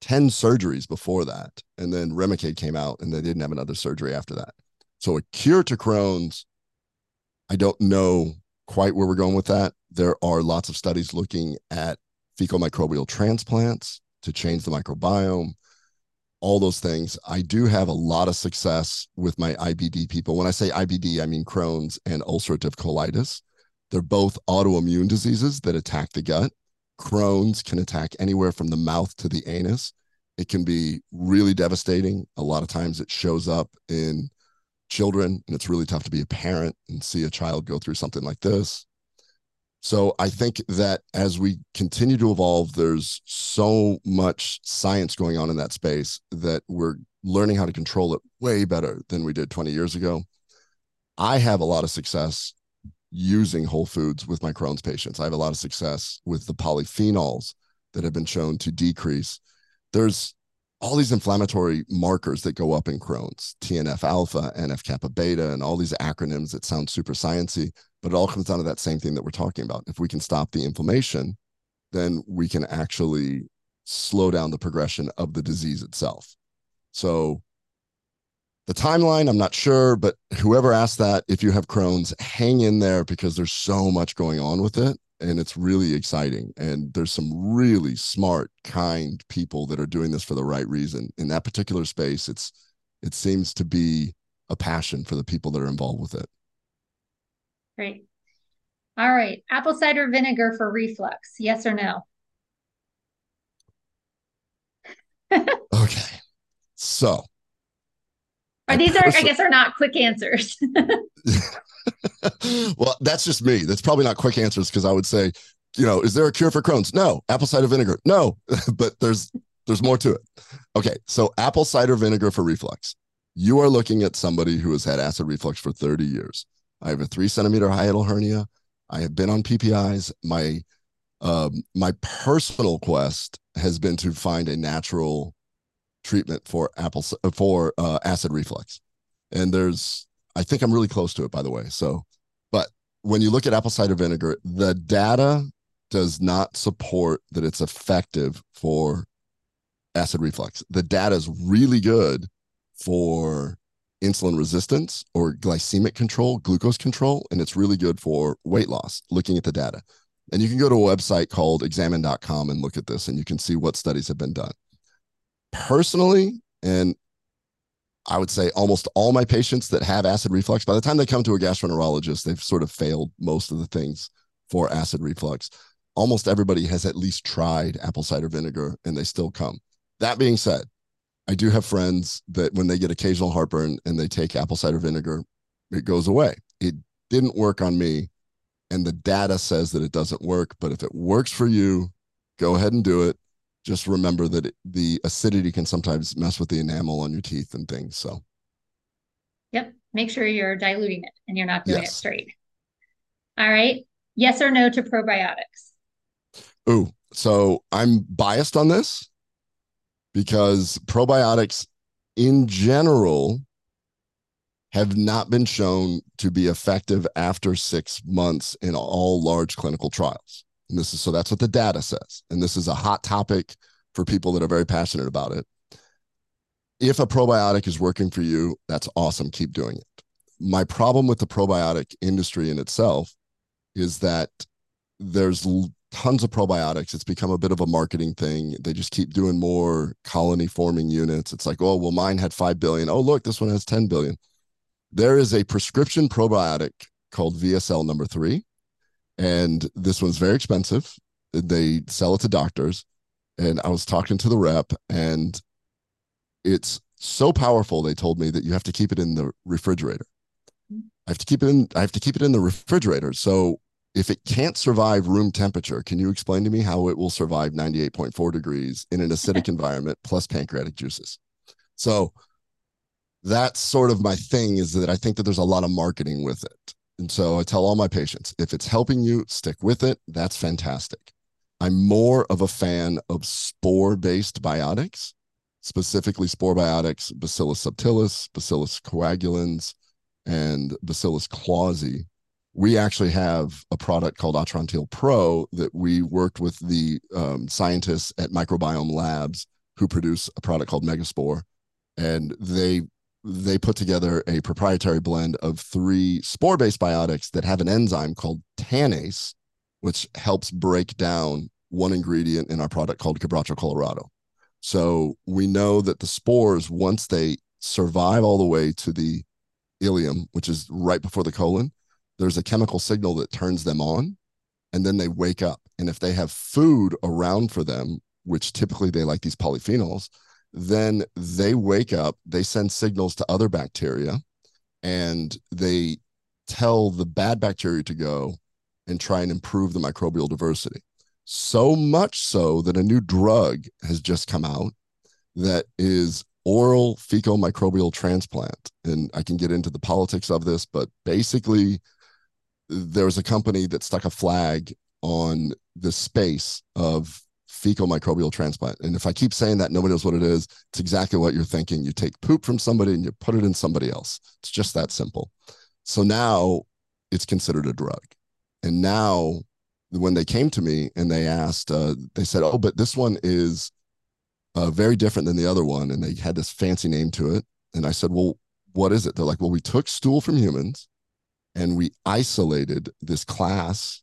10 surgeries before that. And then Remicade came out and they didn't have another surgery after that. So a cure to Crohn's I don't know quite where we're going with that. There are lots of studies looking at fecal microbial transplants to change the microbiome, all those things. I do have a lot of success with my IBD people. When I say IBD, I mean Crohn's and ulcerative colitis. They're both autoimmune diseases that attack the gut. Crohn's can attack anywhere from the mouth to the anus. It can be really devastating. A lot of times it shows up in children and it's really tough to be a parent and see a child go through something like this so i think that as we continue to evolve there's so much science going on in that space that we're learning how to control it way better than we did 20 years ago i have a lot of success using whole foods with my Crohn's patients. I have a lot of success with the polyphenols that have been shown to decrease. There's all these inflammatory markers that go up in Crohn's, TNF alpha, NF kappa beta, and all these acronyms that sound super sciency, but it all comes down to that same thing that we're talking about. If we can stop the inflammation, then we can actually slow down the progression of the disease itself. So the timeline, I'm not sure, but whoever asked that, if you have Crohn's, hang in there because there's so much going on with it and it's really exciting. And there's some really smart, kind people that are doing this for the right reason. In that particular space, it's it seems to be a passion for the people that are involved with it. Great. All right. Apple cider vinegar for reflux. Yes or no? okay. So are these are I guess are not quick answers. well, that's just me. That's probably not quick answers because I would say, you know, is there a cure for Crohn's? No. Apple cider vinegar? No. but there's there's more to it. Okay, so apple cider vinegar for reflux. You are looking at somebody who has had acid reflux for 30 years. I have a three centimeter hiatal hernia. I have been on PPIs. My um, my personal quest has been to find a natural treatment for apple for uh, acid reflux, and there's I think I'm really close to it by the way. So, but when you look at apple cider vinegar, the data does not support that it's effective for acid reflux. The data is really good for insulin resistance or glycemic control, glucose control, and it's really good for weight loss, looking at the data. And you can go to a website called examine.com and look at this, and you can see what studies have been done personally, and I would say almost all my patients that have acid reflux, by the time they come to a gastroenterologist, they've sort of failed most of the things for acid reflux. Almost everybody has at least tried apple cider vinegar and they still come. That being said, I do have friends that when they get occasional heartburn and they take apple cider vinegar, it goes away. It didn't work on me. And the data says that it doesn't work. But if it works for you, go ahead and do it just remember that it, the acidity can sometimes mess with the enamel on your teeth and things. So, yep, make sure you're diluting it and you're not doing yes. it straight. All right. Yes or no to probiotics? Ooh, so I'm biased on this because probiotics in general have not been shown to be effective after six months in all large clinical trials. And this is so that's what the data says. And this is a hot topic for people that are very passionate about it. If a probiotic is working for you, that's awesome. Keep doing it. My problem with the probiotic industry in itself is that there's tons of probiotics. It's become a bit of a marketing thing. They just keep doing more colony forming units. It's like, oh, well, mine had 5 billion. Oh, look, this one has 10 billion. There is a prescription probiotic called VSL number three and this one's very expensive. They sell it to doctors, and I was talking to the rep, and it's so powerful. They told me that you have to keep it in the refrigerator. I have to keep it in. I have to keep it in the refrigerator. So if it can't survive room temperature, can you explain to me how it will survive 98.4 degrees in an acidic environment plus pancreatic juices? So that's sort of my thing is that I think that there's a lot of marketing with it. And so I tell all my patients if it's helping you, stick with it. That's fantastic. I'm more of a fan of spore based biotics, specifically spore biotics, Bacillus subtilis, Bacillus coagulans, and Bacillus clausii. We actually have a product called Atrantil Pro that we worked with the um, scientists at Microbiome Labs who produce a product called Megaspore. And they they put together a proprietary blend of three spore based biotics that have an enzyme called tannase, which helps break down one ingredient in our product called Quebracho Colorado. So we know that the spores, once they survive all the way to the ileum, which is right before the colon, there's a chemical signal that turns them on and then they wake up. And if they have food around for them, which typically they like these polyphenols, then they wake up, they send signals to other bacteria, and they tell the bad bacteria to go and try and improve the microbial diversity. So much so that a new drug has just come out that is oral fecal microbial transplant. And I can get into the politics of this, but basically, there was a company that stuck a flag on the space of fecal microbial transplant. And if I keep saying that, nobody knows what it is. It's exactly what you're thinking. You take poop from somebody and you put it in somebody else. It's just that simple. So now it's considered a drug. And now when they came to me and they asked, uh, they said, oh, but this one is uh, very different than the other one. And they had this fancy name to it. And I said, well, what is it? They're like, well, we took stool from humans and we isolated this class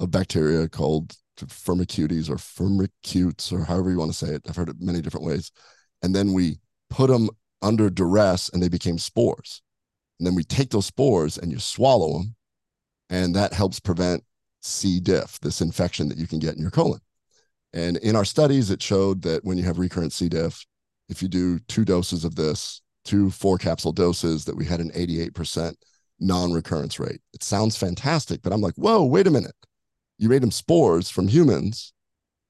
of bacteria called firmicutes or firmicutes or however you want to say it. I've heard it many different ways. And then we put them under duress and they became spores. And then we take those spores and you swallow them. And that helps prevent C. diff, this infection that you can get in your colon. And in our studies, it showed that when you have recurrent C. diff, if you do two doses of this, two four capsule doses, that we had an 88% non recurrence rate. It sounds fantastic, but I'm like, whoa, wait a minute you made them spores from humans,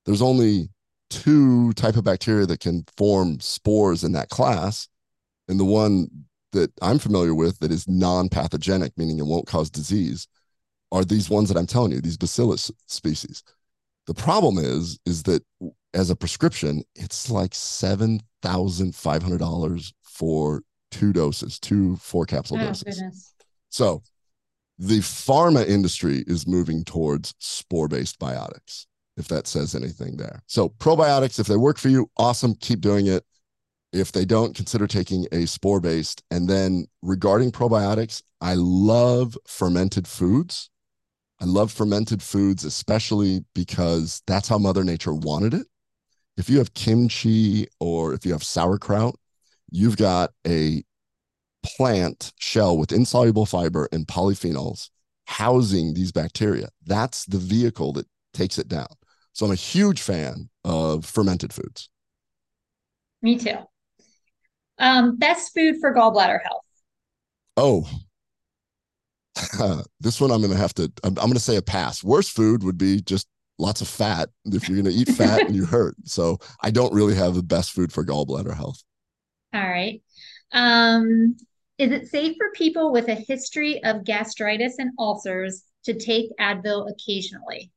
there's only two type of bacteria that can form spores in that class. And the one that I'm familiar with that is non-pathogenic, meaning it won't cause disease, are these ones that I'm telling you, these bacillus species. The problem is, is that as a prescription, it's like seven thousand five hundred dollars for two doses, two four capsule oh, doses. Goodness. So the pharma industry is moving towards spore based biotics, if that says anything there. So, probiotics, if they work for you, awesome, keep doing it. If they don't, consider taking a spore based. And then regarding probiotics, I love fermented foods. I love fermented foods, especially because that's how Mother Nature wanted it. If you have kimchi or if you have sauerkraut, you've got a plant shell with insoluble fiber and polyphenols housing these bacteria. That's the vehicle that takes it down. So I'm a huge fan of fermented foods. Me too. Um, best food for gallbladder health. Oh, this one I'm going to have to, I'm, I'm going to say a pass. Worst food would be just lots of fat if you're going to eat fat and you hurt. So I don't really have the best food for gallbladder health. All right. Um, is it safe for people with a history of gastritis and ulcers to take Advil occasionally?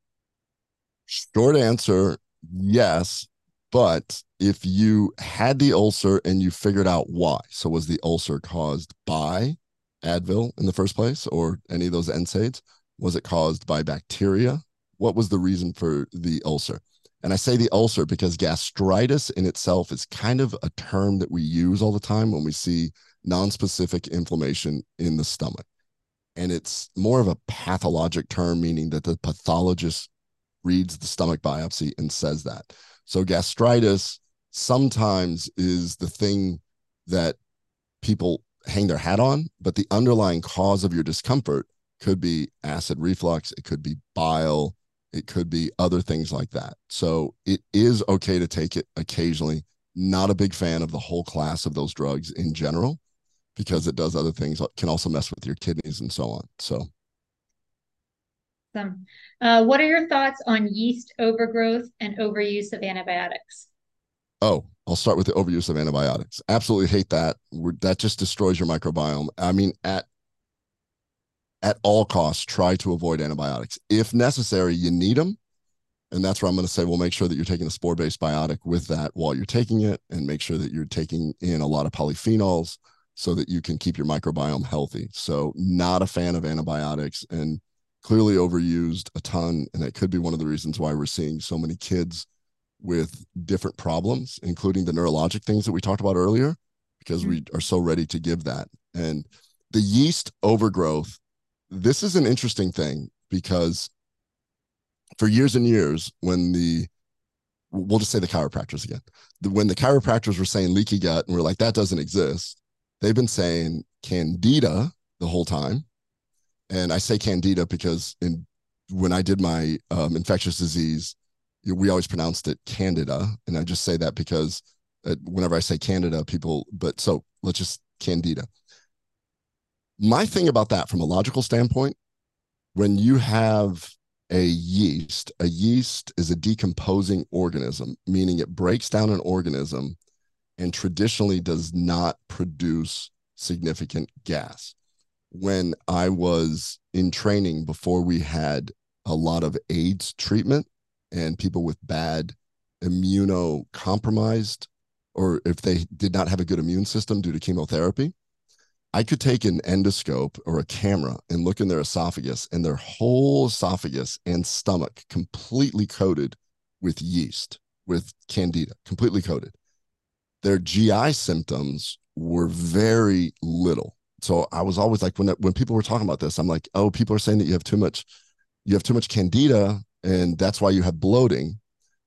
Short answer yes. But if you had the ulcer and you figured out why, so was the ulcer caused by Advil in the first place or any of those NSAIDs? Was it caused by bacteria? What was the reason for the ulcer? And I say the ulcer because gastritis in itself is kind of a term that we use all the time when we see nonspecific inflammation in the stomach. And it's more of a pathologic term, meaning that the pathologist reads the stomach biopsy and says that. So gastritis sometimes is the thing that people hang their hat on, but the underlying cause of your discomfort could be acid reflux, it could be bile, it could be other things like that. So it is okay to take it occasionally. Not a big fan of the whole class of those drugs in general because it does other things, can also mess with your kidneys and so on. So, awesome. Uh, what are your thoughts on yeast overgrowth and overuse of antibiotics? Oh, I'll start with the overuse of antibiotics. Absolutely hate that. We're, that just destroys your microbiome. I mean, at at all costs, try to avoid antibiotics. If necessary, you need them. And that's where I'm going to say, well, make sure that you're taking a spore based biotic with that while you're taking it, and make sure that you're taking in a lot of polyphenols so that you can keep your microbiome healthy. So, not a fan of antibiotics and clearly overused a ton. And that could be one of the reasons why we're seeing so many kids with different problems, including the neurologic things that we talked about earlier, because we mm-hmm. are so ready to give that. And the yeast overgrowth, this is an interesting thing because for years and years, when the we'll just say the chiropractors again, the, when the chiropractors were saying leaky gut, and we're like, that doesn't exist they've been saying candida the whole time. And I say candida because in when I did my um, infectious disease, we always pronounced it candida. And I just say that because uh, whenever I say candida, people, but so let's just candida. My thing about that from a logical standpoint, when you have a yeast, a yeast is a decomposing organism, meaning it breaks down an organism and traditionally does not produce significant gas. when I was in training before we had a lot of AIDS treatment and people with bad immunocompromised or if they did not have a good immune system due to chemotherapy, I could take an endoscope or a camera and look in their esophagus and their whole esophagus and stomach completely coated with yeast, with candida, completely coated. Their GI symptoms were very little. So I was always like, when when people were talking about this, I'm like, oh, people are saying that you have too much, you have too much candida, and that's why you have bloating.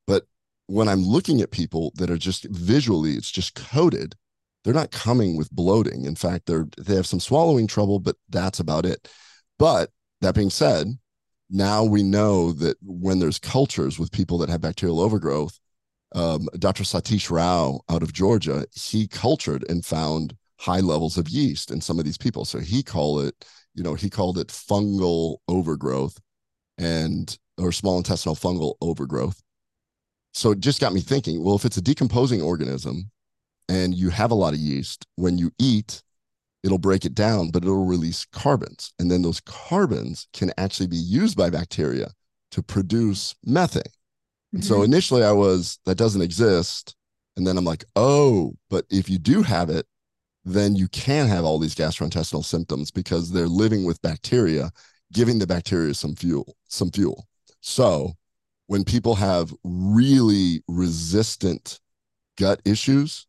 But when I'm looking at people that are just visually, it's just coated, they're not coming with bloating. In fact, they're they have some swallowing trouble, but that's about it. But that being said, now we know that when there's cultures with people that have bacterial overgrowth, um, Dr. Satish Rao out of Georgia, he cultured and found high levels of yeast in some of these people. So he called it, you know, he called it fungal overgrowth and or small intestinal fungal overgrowth. So it just got me thinking, well, if it's a decomposing organism and you have a lot of yeast, when you eat, it'll break it down, but it'll release carbons. And then those carbons can actually be used by bacteria to produce methane. Mm-hmm. So initially I was, that doesn't exist. And then I'm like, oh, but if you do have it, then you can have all these gastrointestinal symptoms because they're living with bacteria, giving the bacteria some fuel, some fuel. So when people have really resistant gut issues,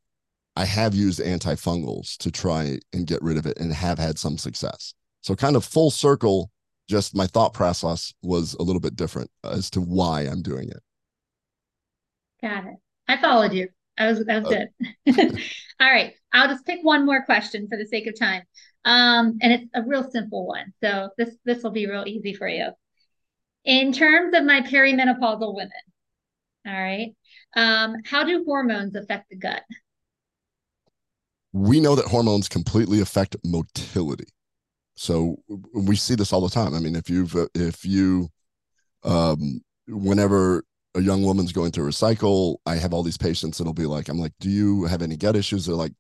I have used antifungals to try and get rid of it and have had some success. So kind of full circle, just my thought process was a little bit different as to why I'm doing it. Got it. I followed you. That was that was uh, good. All right. I'll just pick one more question for the sake of time. Um, and it's a real simple one. So this this will be real easy for you. In terms of my perimenopausal women, all right, um, how do hormones affect the gut? We know that hormones completely affect motility. So we see this all the time. I mean, if you've if you um, whenever a young woman's going through a cycle, I have all these patients that'll be like, I'm like, do you have any gut issues? They're like,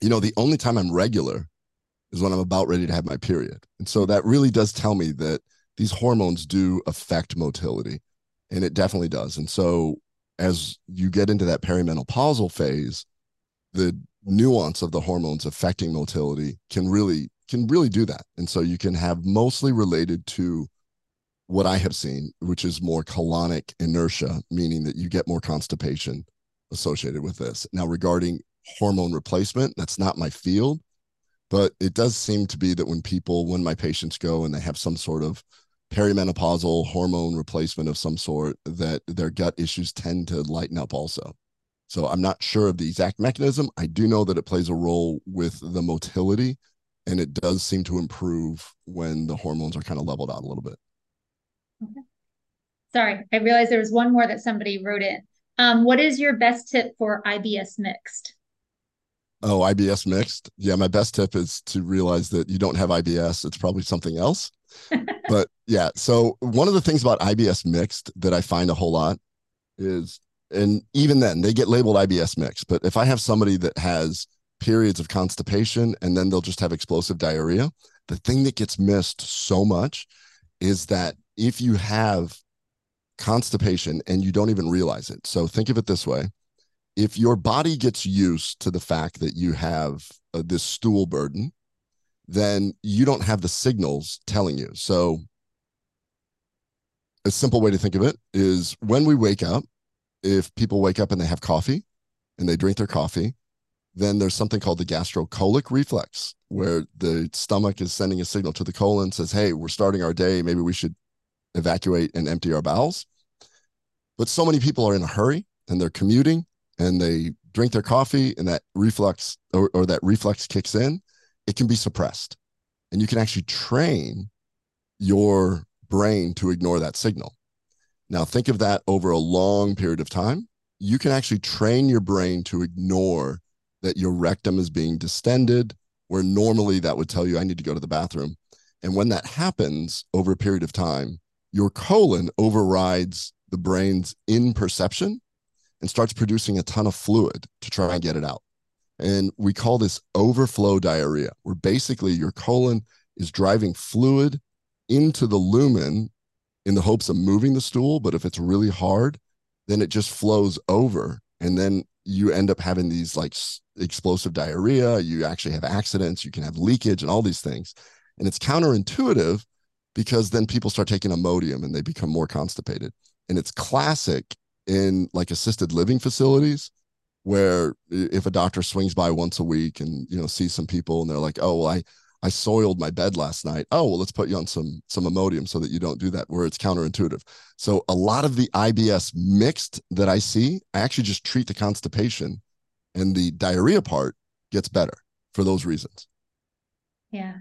you know, the only time I'm regular is when I'm about ready to have my period. And so that really does tell me that these hormones do affect motility, and it definitely does. And so as you get into that perimenopausal phase, the nuance of the hormones affecting motility can really can really do that. And so you can have mostly related to what I have seen, which is more colonic inertia, meaning that you get more constipation associated with this. Now, regarding hormone replacement. That's not my field, but it does seem to be that when people, when my patients go and they have some sort of perimenopausal hormone replacement of some sort, that their gut issues tend to lighten up also. So I'm not sure of the exact mechanism. I do know that it plays a role with the motility and it does seem to improve when the hormones are kind of leveled out a little bit. Okay. Sorry, I realized there was one more that somebody wrote in. Um, what is your best tip for IBS mixed? Oh, IBS mixed. Yeah, my best tip is to realize that you don't have IBS. It's probably something else. but yeah, so one of the things about IBS mixed that I find a whole lot is, and even then they get labeled IBS mixed. But if I have somebody that has periods of constipation and then they'll just have explosive diarrhea, the thing that gets missed so much is that if you have constipation and you don't even realize it. So think of it this way if your body gets used to the fact that you have uh, this stool burden, then you don't have the signals telling you. So, a simple way to think of it is when we wake up, if people wake up and they have coffee and they drink their coffee, then there's something called the gastrocolic reflex, where the stomach is sending a signal to the colon, says, Hey, we're starting our day. Maybe we should evacuate and empty our bowels. But so many people are in a hurry and they're commuting and they drink their coffee and that reflux or, or that reflex kicks in, it can be suppressed. And you can actually train your brain to ignore that signal. Now, think of that over a long period of time. You can actually train your brain to ignore that your rectum is being distended, where normally that would tell you, I need to go to the bathroom. And when that happens over a period of time, your colon overrides the brain's in perception and starts producing a ton of fluid to try and get it out. And we call this overflow diarrhea, where basically your colon is driving fluid into the lumen in the hopes of moving the stool. But if it's really hard, then it just flows over. And then you end up having these like explosive diarrhea. You actually have accidents. You can have leakage and all these things. And it's counterintuitive because then people start taking Imodium and they become more constipated. And it's classic in like assisted living facilities where if a doctor swings by once a week and you know sees some people and they're like, oh well, I I soiled my bed last night. Oh, well, let's put you on some some Imodium so that you don't do that, where it's counterintuitive. So a lot of the IBS mixed that I see, I actually just treat the constipation and the diarrhea part gets better for those reasons. Yeah.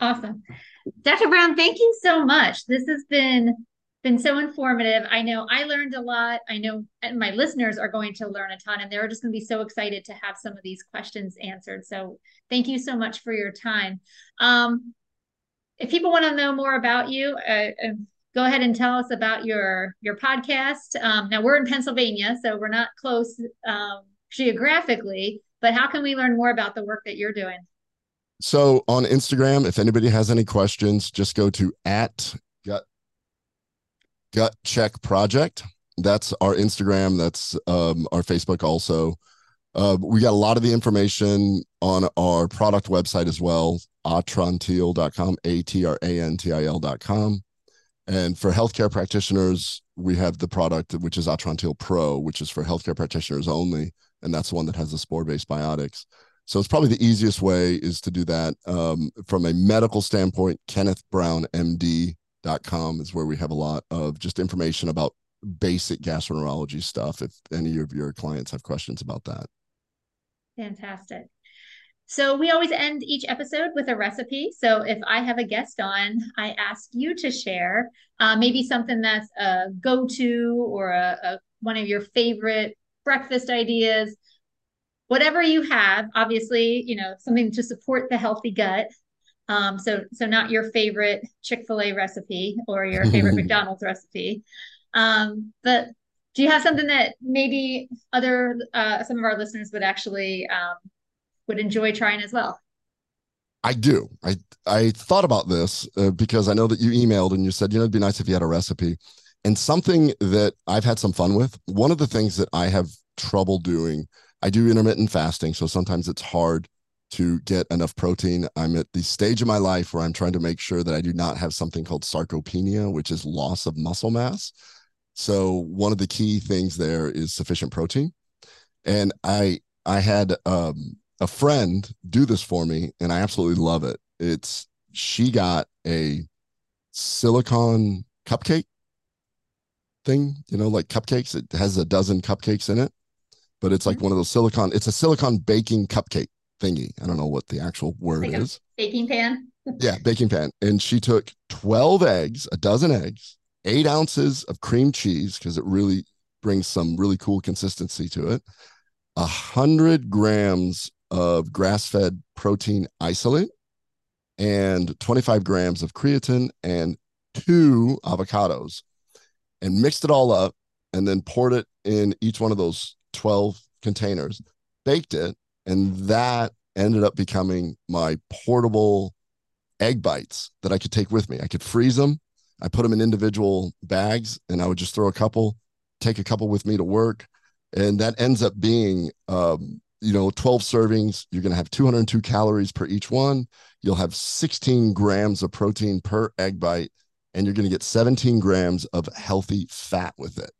Awesome. Dr. Brown, thank you so much. This has been been so informative. I know I learned a lot. I know my listeners are going to learn a ton and they're just going to be so excited to have some of these questions answered. So thank you so much for your time. Um, if people want to know more about you, uh, uh, go ahead and tell us about your your podcast. Um, now we're in Pennsylvania, so we're not close um, geographically, but how can we learn more about the work that you're doing? So on Instagram, if anybody has any questions, just go to at gut gut check project. That's our Instagram. That's um, our Facebook also. Uh, we got a lot of the information on our product website as well, atrantil.com, A-T-R-A-N-T-I-L.com. And for healthcare practitioners, we have the product, which is Atrantil Pro, which is for healthcare practitioners only. And that's the one that has the spore-based biotics. So it's probably the easiest way is to do that. Um, from a medical standpoint, kennethbrownmd.com is where we have a lot of just information about basic gastroenterology stuff if any of your clients have questions about that. Fantastic. So we always end each episode with a recipe. So if I have a guest on, I ask you to share uh, maybe something that's a go-to or a, a, one of your favorite breakfast ideas whatever you have obviously you know something to support the healthy gut um, so so not your favorite chick-fil-a recipe or your favorite mcdonald's recipe um, but do you have something that maybe other uh, some of our listeners would actually um, would enjoy trying as well I do. I I thought about this uh, because I know that you emailed and you said you know it'd be nice if you had a recipe, and something that I've had some fun with. One of the things that I have trouble doing I do intermittent fasting, so sometimes it's hard to get enough protein. I'm at the stage of my life where I'm trying to make sure that I do not have something called sarcopenia, which is loss of muscle mass. So one of the key things there is sufficient protein. And I I had um, a friend do this for me, and I absolutely love it. It's she got a silicon cupcake thing, you know, like cupcakes. It has a dozen cupcakes in it but it's like mm-hmm. one of those silicon. It's a silicon baking cupcake thingy. I don't know what the actual word like is. Baking pan. yeah, baking pan. And she took twelve eggs, a dozen eggs, eight ounces of cream cheese because it really brings some really cool consistency to it. A hundred grams of grass-fed protein isolate and 25 grams of creatine and two avocados and mixed it all up and then poured it in each one of those 12 containers, baked it, and that ended up becoming my portable egg bites that I could take with me. I could freeze them. I put them in individual bags and I would just throw a couple, take a couple with me to work. And that ends up being, um, you know, 12 servings. You're going to have 202 calories per each one. You'll have 16 grams of protein per egg bite, and you're going to get 17 grams of healthy fat with it.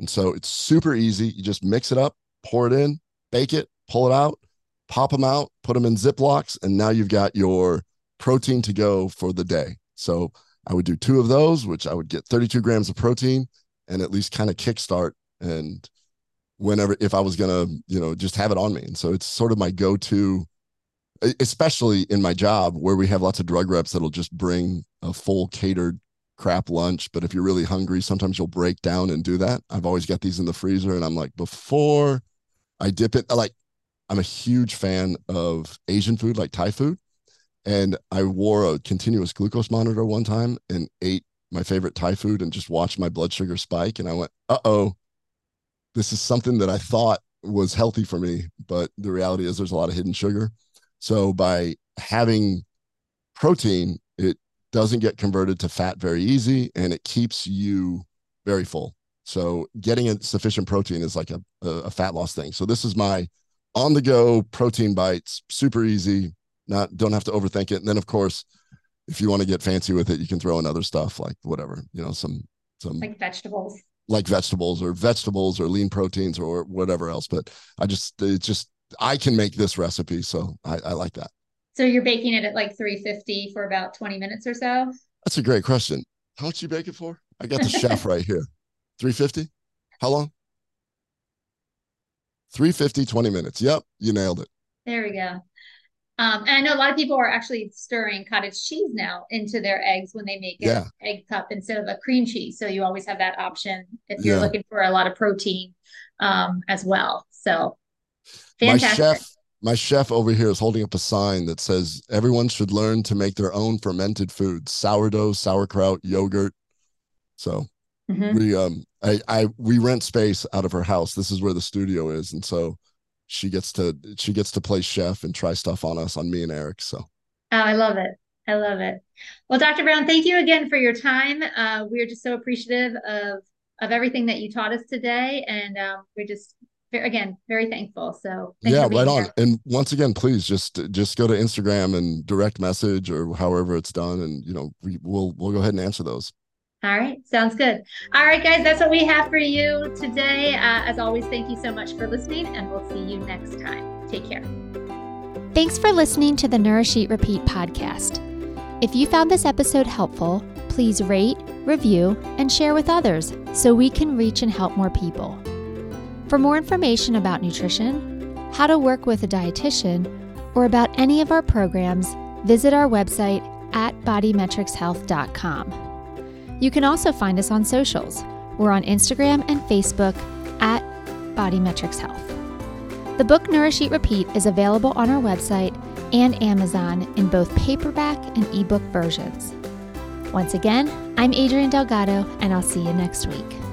And so it's super easy. You just mix it up, pour it in, bake it, pull it out, pop them out, put them in Ziplocs, and now you've got your protein to go for the day. So I would do two of those, which I would get 32 grams of protein and at least kind of kickstart and whenever if I was gonna, you know, just have it on me. And so it's sort of my go-to, especially in my job where we have lots of drug reps that'll just bring a full catered crap lunch, but if you're really hungry, sometimes you'll break down and do that. I've always got these in the freezer, and I'm like, before I dip it, like I'm a huge fan of Asian food, like Thai food. And I wore a continuous glucose monitor one time and ate my favorite Thai food and just watched my blood sugar spike. And I went, uh oh, this is something that I thought was healthy for me. But the reality is there's a lot of hidden sugar. So by having protein, doesn't get converted to fat very easy and it keeps you very full. So getting a sufficient protein is like a, a fat loss thing. So this is my on the go protein bites, super easy, not don't have to overthink it. And then of course, if you want to get fancy with it, you can throw in other stuff like whatever, you know, some some like vegetables. Like vegetables or vegetables or lean proteins or whatever else. But I just it's just I can make this recipe. So I, I like that. So you're baking it at like 350 for about 20 minutes or so? That's a great question. How much you bake it for? I got the chef right here. 350? How long? 350, 20 minutes. Yep, you nailed it. There we go. Um, and I know a lot of people are actually stirring cottage cheese now into their eggs when they make an egg cup instead of a cream cheese. So you always have that option if you're yeah. looking for a lot of protein um, as well. So fantastic. My chef, my chef over here is holding up a sign that says everyone should learn to make their own fermented foods: sourdough, sauerkraut, yogurt. So mm-hmm. we um I I we rent space out of her house. This is where the studio is, and so she gets to she gets to play chef and try stuff on us on me and Eric. So oh, I love it. I love it. Well, Dr. Brown, thank you again for your time. Uh, we're just so appreciative of of everything that you taught us today, and um, we're just again very thankful. So yeah, right on. Here. And once again, please just just go to Instagram and direct message or however it's done, and you know we, we'll we'll go ahead and answer those. All right, sounds good. All right, guys, that's what we have for you today. Uh, as always, thank you so much for listening, and we'll see you next time. Take care. Thanks for listening to the Nourish Eat Repeat podcast. If you found this episode helpful, please rate, review, and share with others so we can reach and help more people. For more information about nutrition, how to work with a dietitian, or about any of our programs, visit our website at bodymetrixhealth.com. You can also find us on socials. We're on Instagram and Facebook at BodyMetrix Health. The book Nourish Eat Repeat is available on our website and Amazon in both paperback and ebook versions. Once again, I'm Adrienne Delgado, and I'll see you next week.